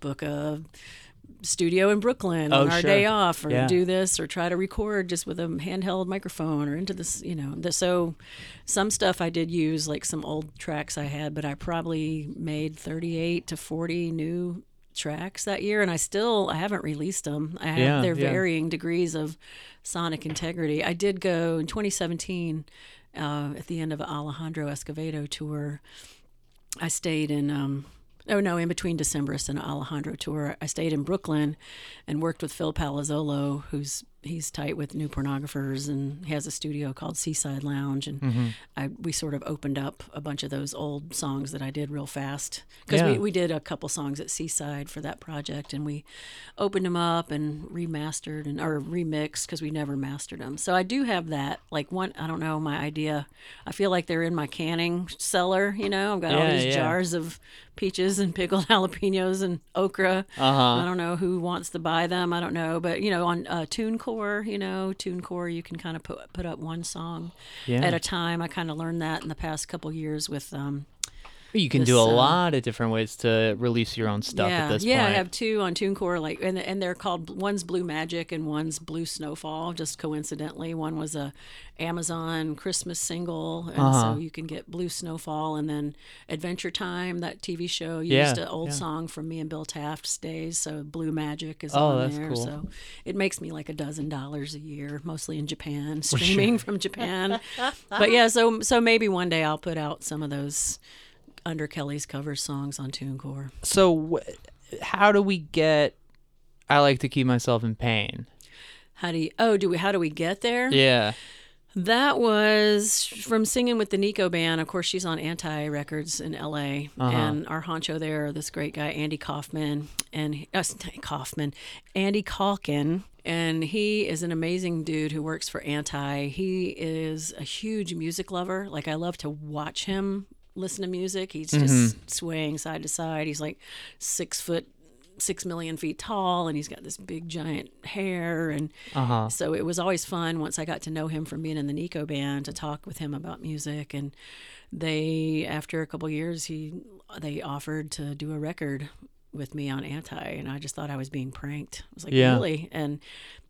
book a studio in Brooklyn Oh, on our sure. day off or Yeah. do this or try to record just with a handheld microphone or into this, you know. The, so some stuff I did use like some old tracks I had, but I probably made 38 to 40 new tracks that year and I still I haven't released them. I have Yeah, their yeah. varying degrees of sonic integrity. I did go in 2017 uh, at the end of Alejandro Escovedo tour. I stayed in um oh no, in between Decemberist and Alejandro tour, I stayed in Brooklyn and worked with Phil Palazzolo, who's he's tight with new pornographers and he has a studio called Seaside Lounge and I we sort of opened up a bunch of those old songs that I did real fast because Yeah. we, we did a couple songs at Seaside for that project and we opened them up and remastered and or remixed because we never mastered them. So I do have that like one I don't know my idea. I feel like they're in my canning cellar. You know I've got all these yeah. jars of peaches and pickled jalapenos and okra. Uh-huh. I don't know who wants to buy them. I don't know, but you know, on uh, TuneCore, you know, TuneCore, you can kind of put put up one song Yeah. at a time. I kind of learned that in the past couple years with um, You can this, do a uh, lot of different ways to release your own stuff yeah, at this yeah. point. Yeah, I have two on TuneCore, like, and and they're called one's Blue Magic and one's Blue Snowfall. Just coincidentally, one was a Amazon Christmas single, and Uh-huh. so you can get Blue Snowfall, and then Adventure Time, that TV show, Yeah, used an old yeah. song from me and Bill Taft's days. So Blue Magic is Oh, on there. cool. So it makes me like a dozen dollars a year, mostly in Japan, streaming from Japan. but yeah, so so maybe one day I'll put out some of those. Under Kelly's cover songs on TuneCore. So, wh- how do we get? I like to keep myself in pain. How do you? Oh, do we? How do we get there? Yeah. That was from singing with the Neko band. Of course, she's on Anti Records in L.A. Uh-huh. And our honcho there, this great guy Andy Kaufman, and uh, Kaufman, Andy Kaulkin, and he is an amazing dude who works for Anti. He is a huge music lover. Like I love to watch him listen to music. He's just swaying side to side. He's like six foot. Six million feet tall, and he's got this big giant hair, and Uh huh. so it was always fun once I got to know him from being in the Neko band to talk with him about music. And they, after a couple years, he they offered to do a record with me on Anti, and I just thought I was being pranked. I was like, Yeah. really? And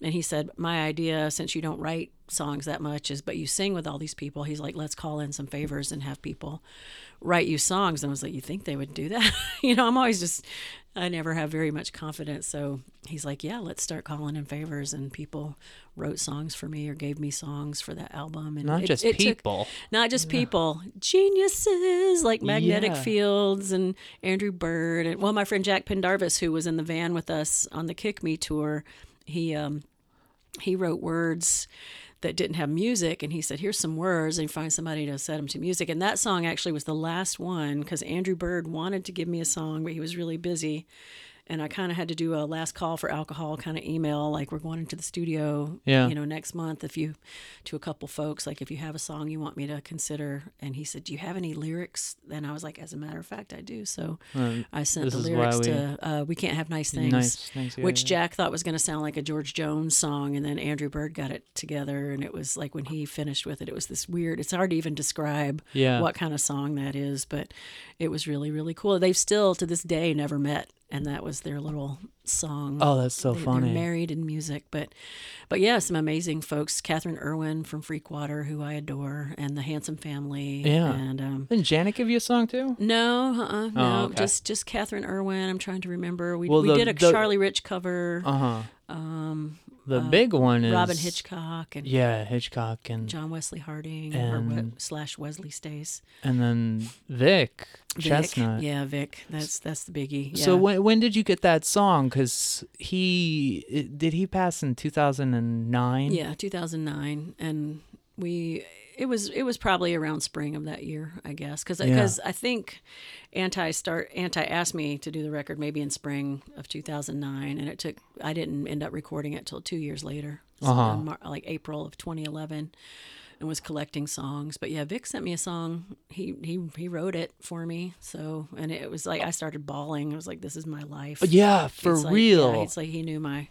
and he said, my idea, since you don't write songs that much, is but you sing with all these people. He's like, let's call in some favors and have people write you songs. And I was like, you think they would do that? you know, I'm always just, I never have very much confidence. So he's like, yeah, let's start calling in favors. And people wrote songs for me or gave me songs for that album. And Not it- just it took- people. not just people, geniuses like Magnetic Yeah. Fields and Andrew Bird. And well, my friend Jack Pendarvis, who was in the van with us on the Kick Me tour, he um, he wrote words that didn't have music and he said here's some words and find somebody to set them to music and that song actually was the last one because andrew bird wanted to give me a song but he was really busy and i kind of had to do a last call for alcohol kind of email like we're going into the studio Yeah. you know next month if you to a couple folks like if you have a song you want me to consider and he said do you have any lyrics and i was like as a matter of fact i do so Um, i sent the lyrics we- to uh, we can't have nice things Nice, nice, yeah, which yeah. Jack thought was going to sound like a George Jones song, and then Andrew Bird got it together, and it was like when he finished with it, it was this weird. It's hard to even describe Yeah. what kind of song that is, but it was really really cool. They've still to this day never met, and that was their little song. Oh, that's so They- funny. They're married in music, but but yeah, some amazing folks. Catherine Irwin from Freakwater, who I adore, and the Handsome Family. Yeah. and um, Didn't Janet give you a song too? no, uh-uh, no, Oh, okay. just just Catherine Irwin. I'm trying to remember. We Well, we the- did a the- Charlie Rich cover. Uh huh. um, The uh, big one is Robyn Hitchcock and Yeah, Hitchcock and John Wesley Harding or we- slash Wesley Stace. and then Vic, Vic, Chesnutt. Yeah, Vic. That's that's the biggie. Yeah. So when when did you get that song? Because he did he pass in two thousand and nine. yeah, 2009, and we it was it was probably around spring of that year, I guess, because Yeah. I think anti start anti asked me to do the record maybe in spring of 2009, and it took I didn't end up recording it till two years later, so Uh-huh. Mar- like April of 2011. And was collecting songs, but yeah, Vic sent me a song. He he he wrote it for me. So and it was like I started bawling. I was like, "This is my life." Yeah, for It's like- real. Yeah, it's like he knew my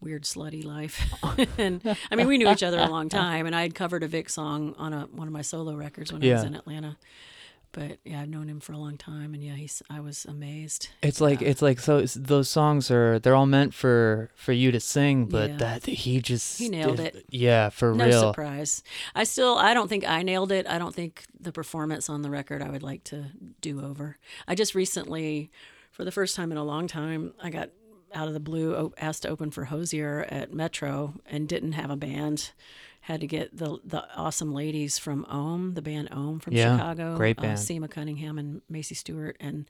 weird slutty life. and I mean, we knew each other a long time, and I had covered a Vic song on a one of my solo records when I was in Atlanta. But yeah, I've known him for a long time, and yeah, he's I was amazed. It's like it's like so it's, those songs are they're all meant for for you to sing, but Yeah. that he just He nailed did- it. Yeah, for No real. surprise. I still I don't think I nailed it. I don't think the performance on the record I would like to do over. I just recently, for the first time in a long time, I got out of the blue asked to open for Hozier at Metro and didn't have a band. Had to get the the awesome ladies from Ohm, the band Ohm from Yeah, Chicago, great uh, band. Sima Cunningham and Macie Stewart, and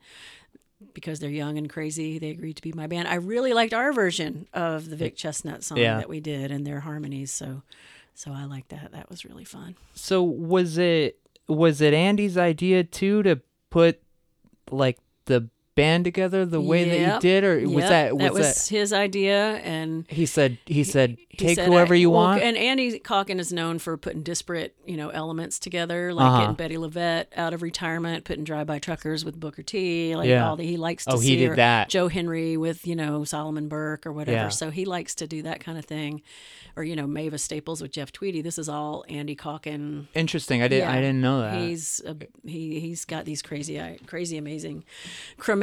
because they're young and crazy, they agreed to be my band. I really liked our version of the Vic Chesnutt song Yeah. that we did and their harmonies. So, so I like that. That was really fun. So was it was it Andy's idea too to put like the band together the way that you did, or was Yep, that was that was that? his idea? And He said he said he take said, whoever I- you well, want. And Andy Kaulkin is known for putting disparate, you know, elements together, like Uh-huh. getting Bettye LaVette out of retirement, putting Drive By Truckers with Booker T. Like Yeah. all the he likes to Oh, he did that. Joe Henry with you know Solomon Burke or whatever. Yeah. So he likes to do that kind of thing, or you know Mavis Staples with Jeff Tweedy. This is all Andy Kaulkin Interesting. I did I Yeah. didn't know that. He's a, he he's got these crazy crazy amazing,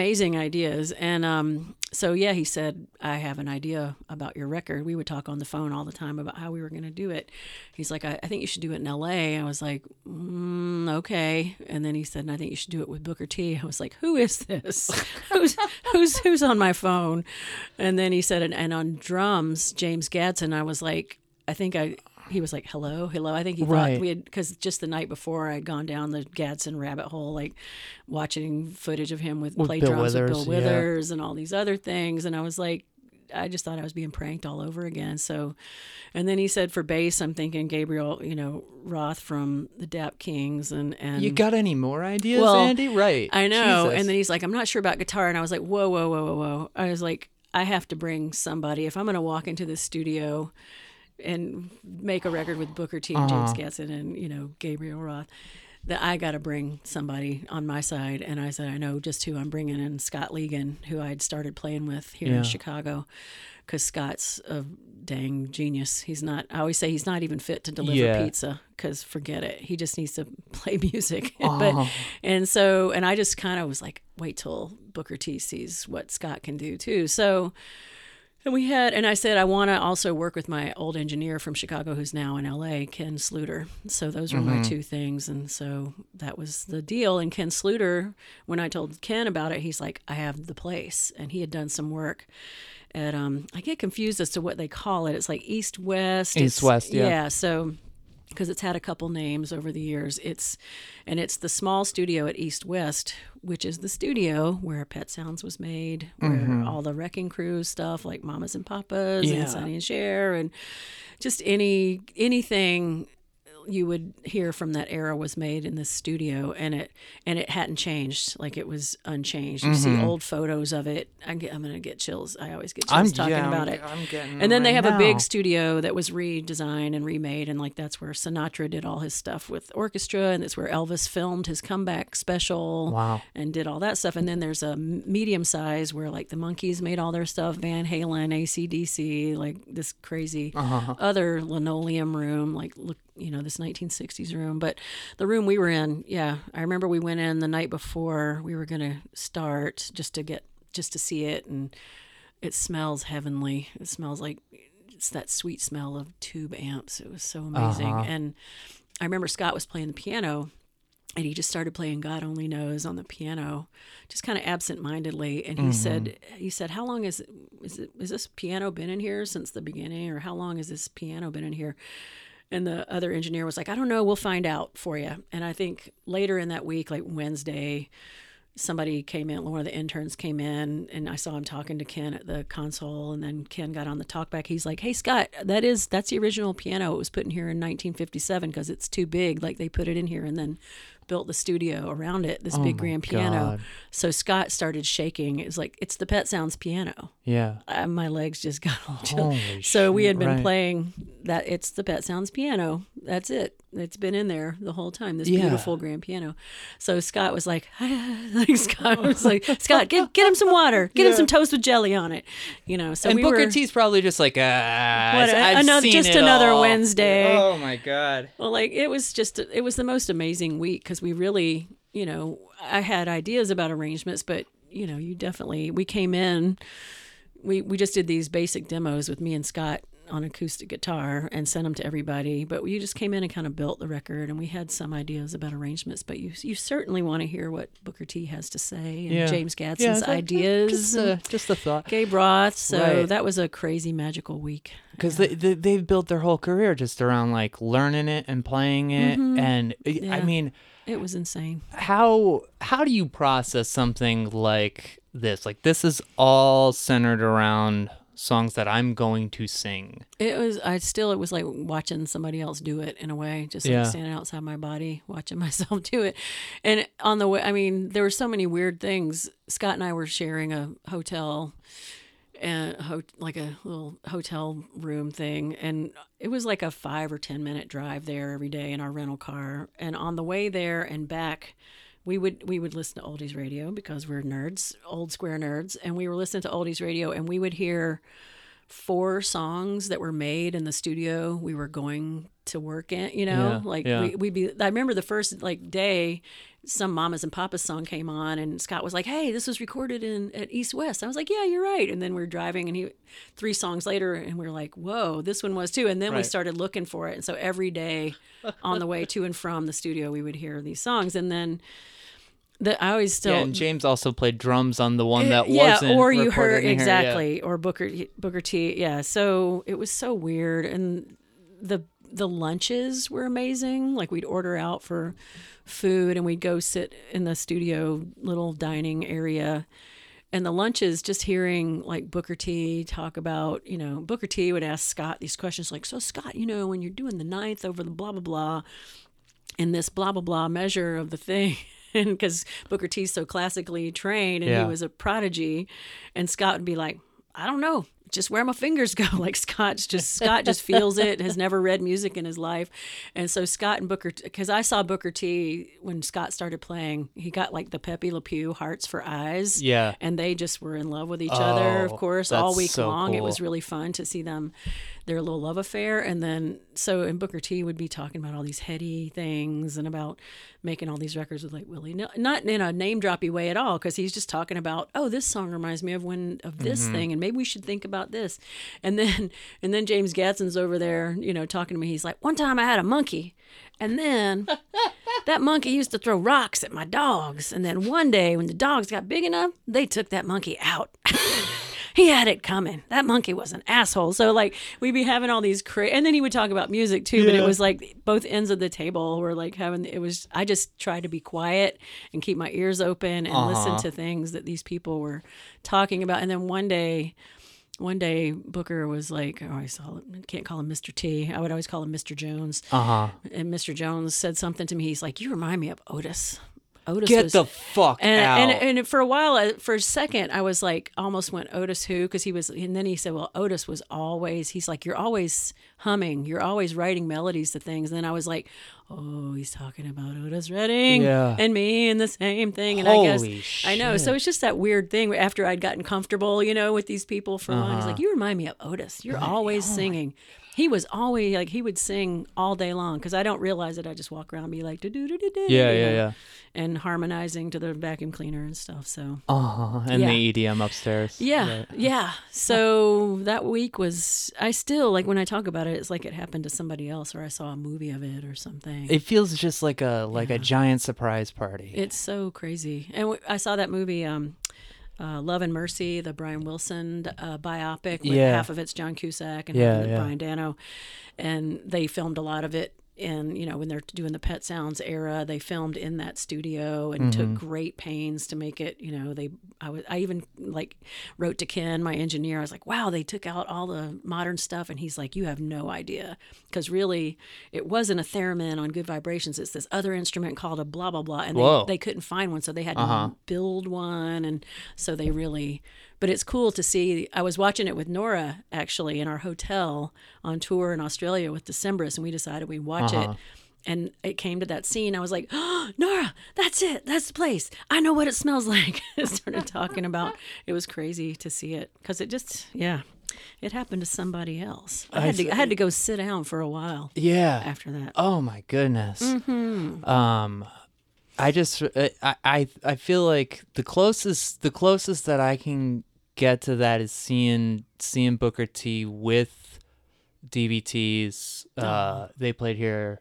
amazing ideas, and um so yeah he said I have an idea about your record. We would talk on the phone all the time about how we were going to do it. He's like I, I think you should do it in L.A. I was like mm, okay, and then he said I think you should do it with Booker T. I was like who is this? who's who's who's on my phone? And then he said and, and on drums James Gadson. I was like I think I. He was like, "Hello, hello." I think he Right. thought we had because just the night before I'd gone down the Gadson rabbit hole, like watching footage of him with, With play Bill drums with Bill Withers, yeah. And all these other things, and I was like, I just thought I was being pranked all over again. So, and then he said for bass, I'm thinking Gabriel, you know, Roth from the Dap Kings, and and you got any more ideas, Well, Andy? Right. I know. Jesus. And then he's like, I'm not sure about guitar. And I was like, whoa, whoa, whoa, whoa, whoa. I was like, I have to bring somebody. If I'm going to walk into this studio and make a record with Booker T and James Uh-huh. Gadson and, you know, Gabriel Roth, that I got to bring somebody on my side. And I said, I know just who I'm bringing in Scott Ligon, who I had started playing with here Yeah. in Chicago. Because Scott's a dang genius. He's not, I always say he's not even fit to deliver Yeah. pizza because forget it. He just needs to play music. Oh. but and so, and I just kind of was like, wait till Booker T sees what Scott can do too. So, and we had, and I said, I want to also work with my old engineer from Chicago who's now in LA, Ken Sluiter. So those were my two things. And so that was the deal. And Ken Sluiter, when I told Ken about it, he's like, I have the place. And he had done some work at, um, I get confused as to what they call it. It's like East West. East West, yeah. Yeah. So, because it's had a couple names over the years. It's and it's the small studio at East West, which is the studio where Pet Sounds was made, where mm-hmm. all the Wrecking Crew stuff like Mamas and Papas Yeah. and Sonny and Cher and just any anything you would hear from that era was made in this studio and it and it hadn't changed like it was unchanged you see old photos of it I get, i'm gonna get chills i always get chills talking yeah, about I'm, it I'm getting and then they right have a big studio that was redesigned and remade, and like that's where Sinatra did all his stuff with orchestra, and that's where Elvis filmed his comeback special. Wow. And did all that stuff. And then there's a medium size where like the Monkees made all their stuff, Van Halen, ACDC, like this crazy Uh-huh. other linoleum room, like look, you know, this 1960s room. But the room we were in, yeah, I remember we went in the night before we were gonna start just to get just to see it and it smells heavenly. It smells like it's that sweet smell of tube amps. It was so amazing. Uh-huh. And I remember Scott was playing the piano and he just started playing God Only Knows on the piano, just kind of absent-mindedly. And he said, he said, how long is is it is this piano been in here since the beginning, or how long has this piano been in here? And the other engineer was like, I don't know, we'll find out for you. And I think later in that week, like Wednesday, somebody came in, one of the interns came in, and I saw him talking to Ken at the console. And then Ken got on the talkback. He's like, "Hey Scott, that is that's the original piano. It was put in here in 1957 because it's too big. Like they put it in here and then built the studio around it. This big grand piano. God. So Scott started shaking. It was like it's the Pet Sounds piano. Yeah. Uh, my legs just got all chilly. Holy So we had been right. playing that. It's the Pet Sounds piano. That's it. It's been in there the whole time. This Yeah. beautiful grand piano. So Scott was like, like Scott was like, Scott, get get him some water. Get him some toast with jelly on it. You know. So and we Booker were. T's probably just like, ah, What, I've another- seen just it another all." Wednesday. Oh my god. Well, like it was just it was the most amazing week because we really, you know, I had ideas about arrangements, but you know, you definitely we came in, we we just did these basic demos with me and Scott on acoustic guitar and sent them to everybody. But we just came in and kind of built the record, and we had some ideas about arrangements. But you you certainly want to hear what Booker T has to say and Yeah. James Yeah, Gadson's that- ideas. Just a thought. Gabe Roth, so Right. that was a crazy magical week. because they, they they've built their whole career just around like learning it and playing it and I- I Mm-hmm. Yeah. mean It was insane. how how do you process something like this like this is all centered around songs that I'm going to sing It was. I still. It was like watching somebody else do it in a way, just Yeah. like standing outside my body, watching myself do it. And on the way, I mean, there were so many weird things. Scott and I were sharing a hotel, and ho- like a little hotel room thing, and it was like a five or ten minute drive there every day in our rental car. And on the way there and back. We would we would listen to oldies radio because we're nerds, old square nerds, and we were listening to oldies radio, and we would hear four songs that were made in the studio we were going to work in you know? Yeah, like yeah. we, we'd be i remember the first like day some mamas and papas song came on and scott was like hey this was recorded in at east west. I was like yeah you're right. And then we are driving and he three songs later and we are like whoa this one was too. And then we started looking for it. And so every day on the way to and from the studio we would hear these songs. And then the, I always still yeah and James also played drums on the one that Uh, yeah, wasn't or you heard in here, yeah. exactly, or Booker Booker T. Yeah, so it was so weird, and the the lunches were amazing. Like we'd order out for food, and we'd go sit in the studio little dining area. And the lunches, just hearing like Booker T talk about, you know, Booker T would ask Scott these questions like, So, Scott, you know, when you're doing the ninth over the blah, blah, blah, in this blah blah blah measure of the thing and because booker t's so classically trained and Yeah. he was a prodigy. And scott would be like i don't know. Just where my fingers go. Like scott's just scott just feels it has never read music in his life. And so scott and booker because i saw booker t when scott started playing he got like the pepe le pew hearts for eyes. Yeah. and they just were in love with each other of Oh, course all week so long. It was really fun to see them their little love affair and then so and booker t would be talking about all these heady things and about making all these records with like willie Nel- not in a name droppy way at all because he's just talking about oh this song reminds me of when of this Mm-hmm. thing and maybe we should think about this and then and then james gadson's over there you know talking to me he's like one time i had a monkey and then that monkey used to throw rocks at my dogs. And then one day, when the dogs got big enough, they took that monkey out. he had it coming. That monkey was an asshole. So like we'd be having all these cra- and then he would talk about music too. But it was like both ends of the table were like having. It was. I just tried to be quiet and keep my ears open and listen Uh-huh. to things that these people were talking about. And then one day. One day, Booker was like, oh, I saw him, can't call him Mr. T. I would always call him Mr. Jones. Uh huh. And Mr. Jones said something to me. He's like, You remind me of Otis. Otis Get was, the fuck and, out. and and for a while, for a second, I was like, almost went Otis who because he was, and then he said, well, Otis was always. He's like, you're always humming, you're always writing melodies to things. And then I was like, oh, he's talking about Otis Redding Yeah. and me and the same thing. And I guess Holy I know. So it's just that weird thing after I'd gotten comfortable, you know, with these people for a while. Uh-huh. He's like, you remind me of Otis. You're always oh singing. He was always like he would sing all day long because I don't realize it. I just walk around and be like, do do do do do. yeah, yeah, yeah. and harmonizing to the vacuum cleaner and stuff. So huh. And Yeah. the EDM upstairs. yeah, Right. yeah. So that week was I still like when I talk about it, it's like it happened to somebody else or I saw a movie of it or something. It feels just like a like a giant surprise party. it's so crazy. And w- I saw that movie. Um, uh, Love and Mercy, the Brian Wilson uh, biopic. With Yeah. half of it's John Cusack and Yeah, half of it yeah. Brian Dano, and they filmed a lot of it in you know when they're doing the Pet Sounds era. They filmed in that studio and Mm-hmm. took great pains to make it. You know, they I was I even like wrote to Ken, my engineer. I was like, wow, they took out all the modern stuff, and he's like, you have no idea because really it wasn't a theremin on Good Vibrations. It's this other instrument called a blah blah blah, and they, they couldn't find one, so they had Uh-huh. to build one, and so they really. But it's cool to see. I was watching it with Nora actually in our hotel on tour in Australia with Decemberists, and we decided we'd watch Uh-huh. it. And it came to that scene. I was like, oh, Nora, that's it. That's the place. I know what it smells like. I started talking about it was crazy to see it because it just, yeah, it happened to somebody else. I had to, I had to go sit down for a while yeah. after that. Oh my goodness. Mm-hmm. Um, I just I, I I feel like the closest the closest that I can get to that is seeing seeing Booker T with DBTs. Uh, they played here.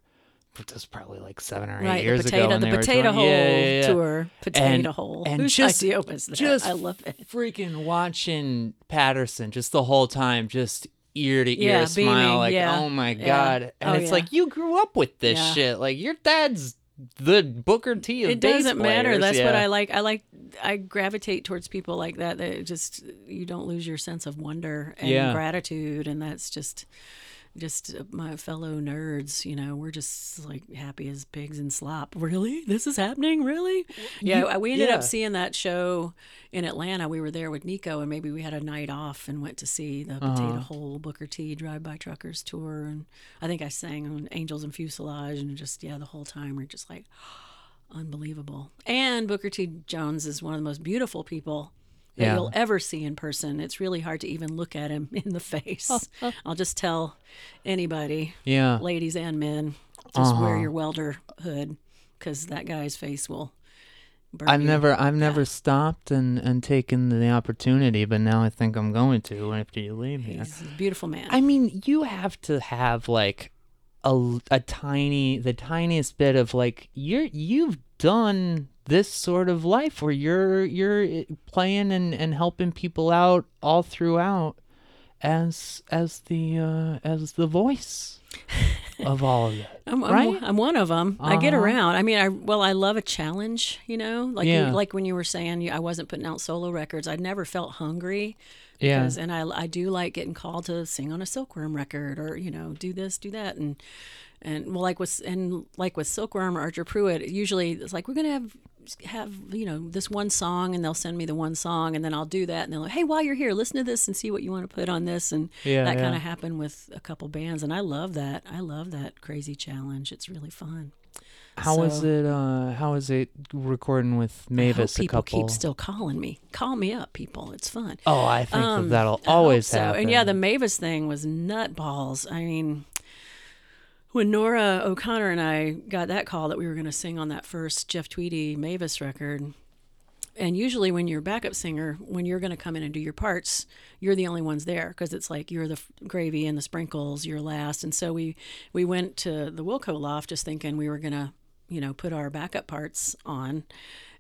Was probably like seven or eight Right, the years potato, ago. the potato hole Yeah, yeah, yeah. tour, potato And- hole. and just- idea was that? just I love it. freaking watching Patterson just the whole time, just ear to ear smile, beaming, like, oh my god! And Oh, it's like you grew up with this shit. Like your dad's the Booker T of It doesn't matter. That's what I like. I like. I gravitate towards people like that. That just you don't lose your sense of wonder and Yeah. gratitude, and that's just just my fellow nerds. You know, we're just like happy as pigs in slop. Really, this is happening. Really? Yeah. I- we ended yeah. up seeing that show in Atlanta. We were there with Neko, and maybe we had a night off and went to see the Uh-huh. Potato Hole Booker T Drive By Truckers tour, and I think I sang on Angels and Fuselage, and just yeah, the whole time we're just like unbelievable. And Booker T. Jones is one of the most beautiful people that Yeah. you'll ever see in person. It's really hard to even look at him in the face. I'll just tell anybody, Yeah. ladies and men, just wear Uh-huh. your welder hood because that guy's face will burn I've you. never I've never stopped and and taken the opportunity, but now I think I'm going to after you leave here. He's a beautiful man. I mean, you have to have like a, a tiny the tiniest bit of like you're you've done this sort of life where you're you're eh, playing and, and helping people out all throughout as as the uh as the voice of all of it. I'm, I'm, right? I'm one of them. I get Uh-huh. around. I mean, I well, I love a challenge. You know, like Yeah. you, like when you were saying you, I wasn't putting out solo records. I never felt hungry. Yeah. And I I do like getting called to sing on a Silkworm record or you know do this do that. And and well like with and like with Silkworm or Archer Prewitt usually it's like we're gonna have have you know this one song and they'll send me the one song and then I'll do that and they're like hey while you're here listen to this and see what you want to put on this. And Yeah, that kind of happened with a couple bands and I love that. I love that crazy challenge. It's really fun. How was So- it uh how was it recording with I Mavis a people keep still calling me. Call me up, people. It's fun. Oh, I think that Um, that'll always so. happen. And yeah, the Mavis thing was nutballs. I mean, when Nora O'Connor and I got that call that we were going to sing on that first Jeff Tweedy Mavis record, and usually when you're a backup singer, when you're going to come in and do your parts, you're the only ones there because it's like you're the f- gravy and the sprinkles, you're last. And so we we went to the Wilco loft just thinking we were going to you know, put our backup parts on.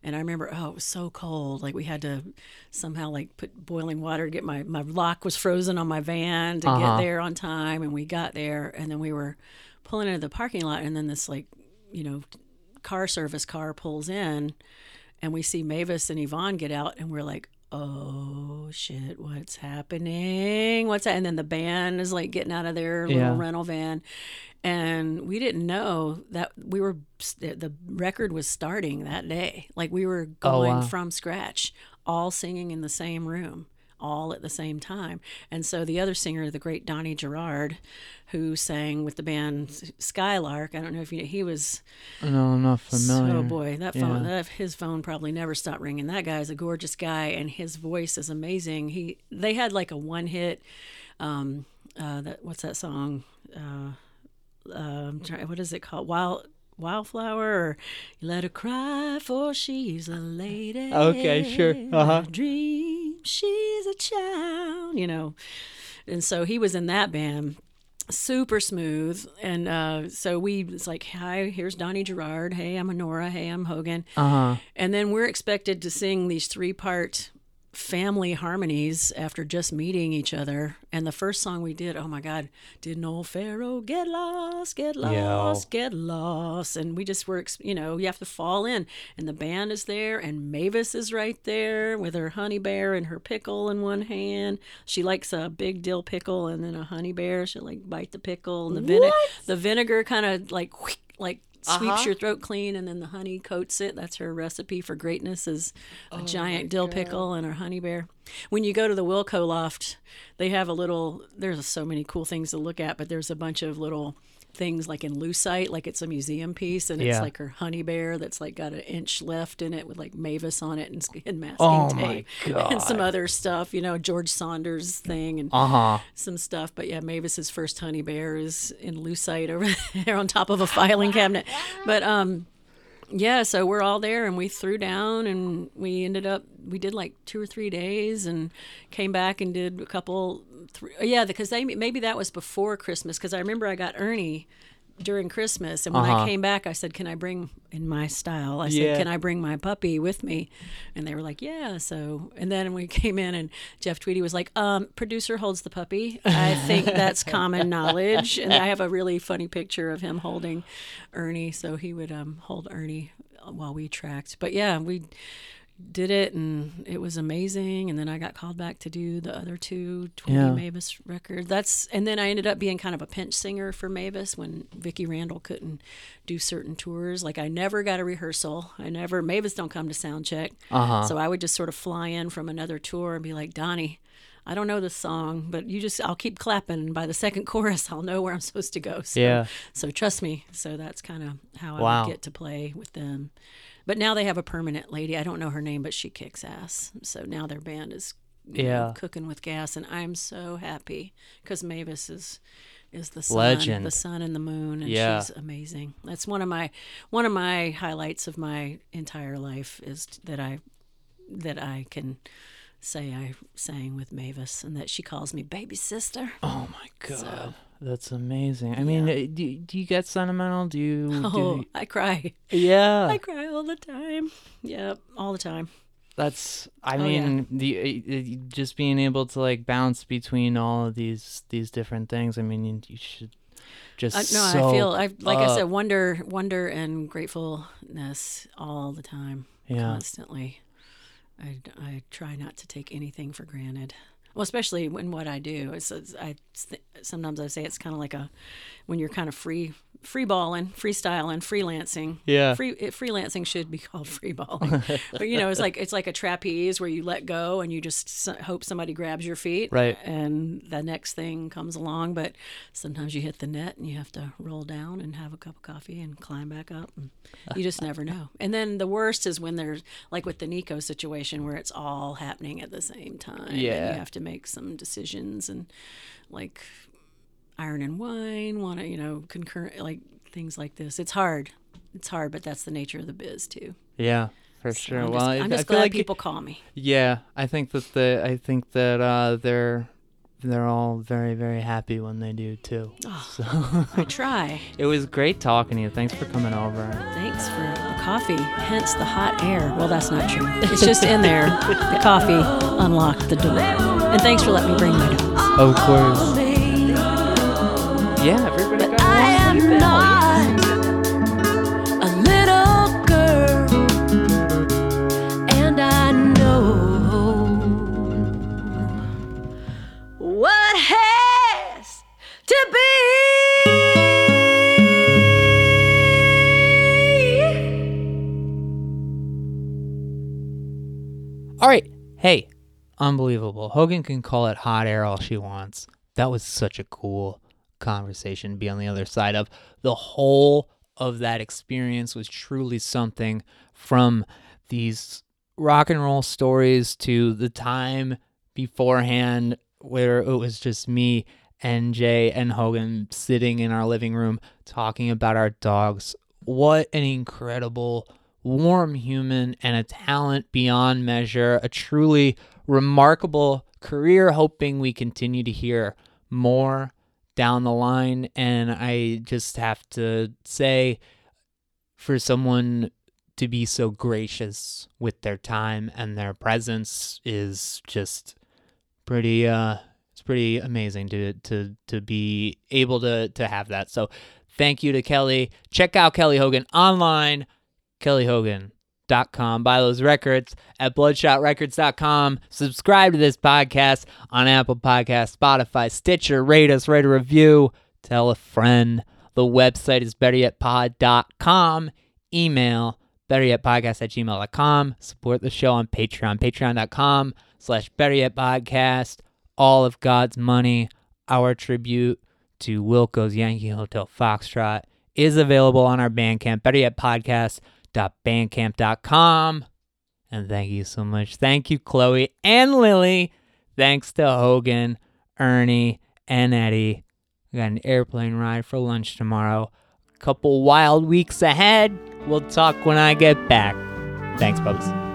And I remember, oh, it was so cold. Like we had to somehow like put boiling water to get my my lock was frozen on my van to Uh-huh. get there on time. And we got there, and then we were pulling into the parking lot, and then this like, you know, car service car pulls in, and we see Mavis and Yvonne get out, and we're like, oh shit, what's happening? What's that? And then the band is like getting out of their little Yeah. rental van. And we didn't know that we were, the record was starting that day. Like we were Oh, going wow. from scratch, all singing in the same room, all at the same time. And so the other singer, the great Donny Gerrard, who sang with the band Skylark, I don't know if you know, he was No, I'm not familiar. so boy, that phone, Yeah. that his phone probably never stopped ringing. That guy is a gorgeous guy, and his voice is amazing. He they had like a one hit. Um, uh, that what's that song? Uh, um, what is it called? Wild Wildflower or you let her cry for she's a lady. Okay, sure. Uh-huh. Dream she's a child. You know, and so he was in that band super smooth and uh, so we it's like hi here's donny gerrard hey i'm honora hey i'm hogan Uh huh. and then we're expected to sing these three part family harmonies after just meeting each other. And the first song we did oh my god didn't old pharaoh get lost get lost get lost? And we just were you know you have to fall in. And the band is there and mavis is right there with her honey bear and her pickle in one hand. She likes a big dill pickle and then a honey bear. She'll like bite the pickle and the vinegar the vinegar kind of like like sweeps uh-huh. your throat clean and then the honey coats it. That's her recipe for greatness is a oh, giant dill pickle and her honey bear. When you go to the wilco loft they have a little there's so many cool things to look at but there's a bunch of little things like in lucite like it's a museum piece and it's Yeah. like her honey bear that's like got an inch left in it with like mavis on it and, sk- and masking Oh my tape and some other stuff you know george saunders thing and Uh huh. some stuff. But yeah, Mavis's first honey bear is in lucite over there on top of a filing cabinet. But um, yeah, so we're all there and we threw down and we ended up we did like two or three days and came back and did a couple. Three, yeah, because they maybe that was before Christmas because I remember I got Ernie during Christmas and when Uh-huh. I came back I said can I bring in my style? I said Yeah. can I bring my puppy with me? And they were like yeah. So and then we came in and Jeff Tweedy was like um producer holds the puppy. I think that's common knowledge. And I have a really funny picture of him holding Ernie. So he would um hold Ernie while we tracked. But yeah we did it and it was amazing and then I got called back to do the other two Tweedy Yeah. Mavis records that's and then I ended up being kind of a pinch singer for Mavis when Vicki Randle couldn't do certain tours like I never got a rehearsal I never Mavis don't come to sound check Uh-huh. so I would just sort of fly in from another tour and be like Donnie I don't know this song but you just I'll keep clapping and by the second chorus I'll know where I'm supposed to go so Yeah. so trust me so that's kind of how I Wow. would get to play with them but now they have a permanent lady. I don't know her name, but she kicks ass. So now their band is you know, Yeah. cooking with gas, and I'm so happy because Mavis is is the sun, Legend. the sun and the moon, and Yeah. she's amazing. That's one of my one of my highlights of my entire life is that I that I can say I sang with Mavis, and that she calls me baby sister. Oh my god. So- That's amazing. I mean, uh, do, do you get sentimental? Do you? Oh, Do I cry. yeah. I cry all the time. Yeah, all the time. That's. I Oh, yeah. mean, the uh, uh, just being able to like bounce between all of these these different things. I mean, you, you should just. I, no, I feel I like I said, wonder, wonder, and gratefulness all the time, Yeah. constantly. I, I try not to take anything for granted. Well, especially when what I do is, I sometimes I say it's kind of like a when you're kind of free free balling, freestyling, freelancing. Yeah. Free it, freelancing should be called free balling, but you know it's like it's like a trapeze where you let go and you just hope somebody grabs your feet, Right. And the next thing comes along, but sometimes you hit the net and you have to roll down and have a cup of coffee and climb back up. And you just never know. And then the worst is when there's like with the Neko situation where it's all happening at the same time. and Yeah. you have to make some decisions and like iron and wine, want to, you know, concurrent, like things like this. It's hard. It's hard, but that's the nature of the biz too. Yeah, for So sure. I'm well, just, I, I'm I just feel glad like people call me. Yeah, I think that the I think that uh, they're they're all very, very happy when they do too. Oh, So I try. it was great talking to you. Thanks for coming over. Thanks for the coffee, hence the hot air. Well, that's not true. It's just in there. The coffee unlocked the door. And thanks for letting me bring my dogs. Of course. Yeah, everybody got I am not a little girl, and I know what has to be. All right. Hey, unbelievable. Hogan can call it hot air all she wants. That was such a cool conversation be on the other side of. The whole of that experience was truly something from these rock and roll stories to the time beforehand where it was just me and Jay and Hogan sitting in our living room talking about our dogs. What an incredible, warm human and a talent beyond measure, a truly remarkable career. Hoping we continue to hear more down the line. And I just have to say, for someone to be so gracious with their time and their presence is just pretty uh it's pretty amazing to to to be able to to have that. So thank you to Kelly. Check out Kelly Hogan online, kellyhogan.com. Buy those records at bloodshotrecords.com. Subscribe to this podcast on Apple Podcasts, Spotify, Stitcher. Rate us, write a review, tell a friend. The website is betteryetpod.com. Email betteryetpodcast at gmail.com. Support the show on Patreon, patreon.com slash betteryetpodcast. All of God's money, our tribute to Wilco's Yankee Hotel Foxtrot is available on our Bandcamp, betteryetpodcast.bandcamp.com. And thank you so much. Thank you, Chloe and Lily. Thanks to Hogan, Ernie, and Eddie. We got an airplane ride for lunch tomorrow. A couple wild weeks ahead. We'll talk when I get back. Thanks, Bubs.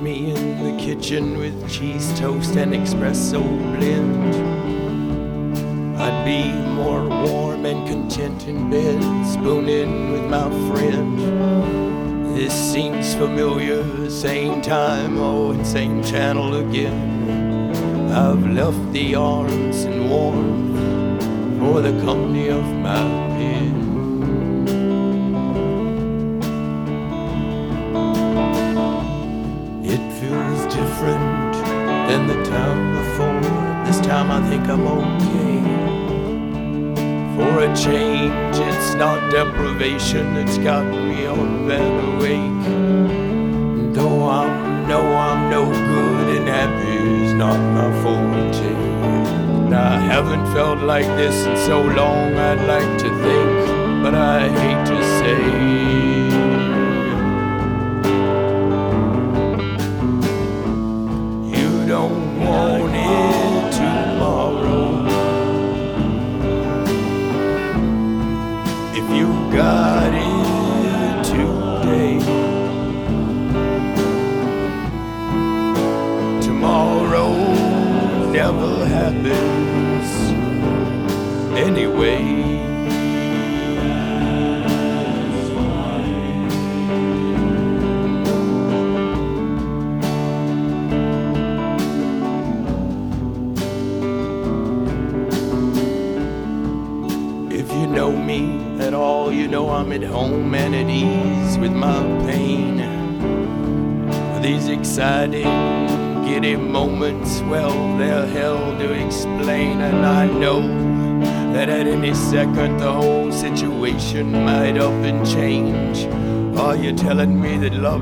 Me in the kitchen with cheese toast and espresso blend. I'd be more warm and content in bed, spooning with my friend. This seems familiar, same time, oh, and same channel again. I've left the arms and warmth for the company of my pen. Different than the time before. This time I think I'm okay. For a change, it's not deprivation that's got me on bed awake. Though I know I'm no good and happy is not my forte. I haven't felt like this in so long, I'd like to think, but I hate to say.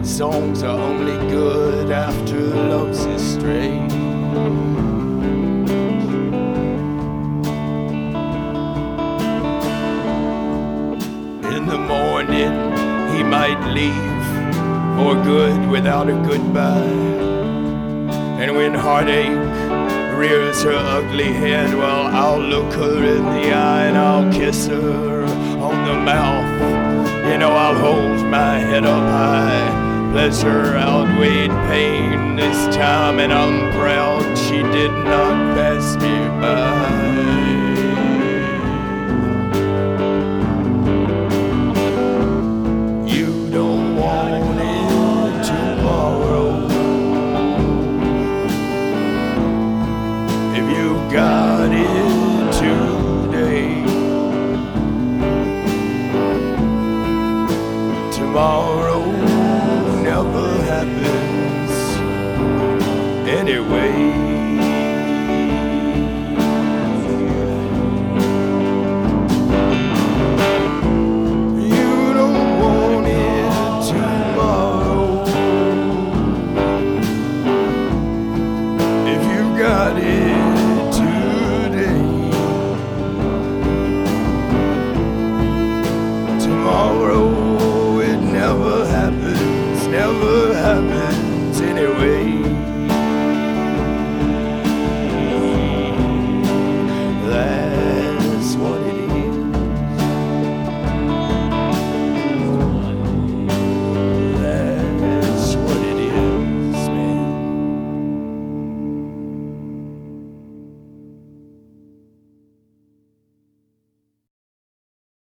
Songs are only good after love's estranged? In the morning, he might leave for good without a goodbye. And when heartache rears her ugly head, well, I'll look her in the eye and I'll kiss her on the mouth. You know, I'll hold my head up high. Pleasure outweighed pain this time, and I'm proud she did not pass me by. anyway.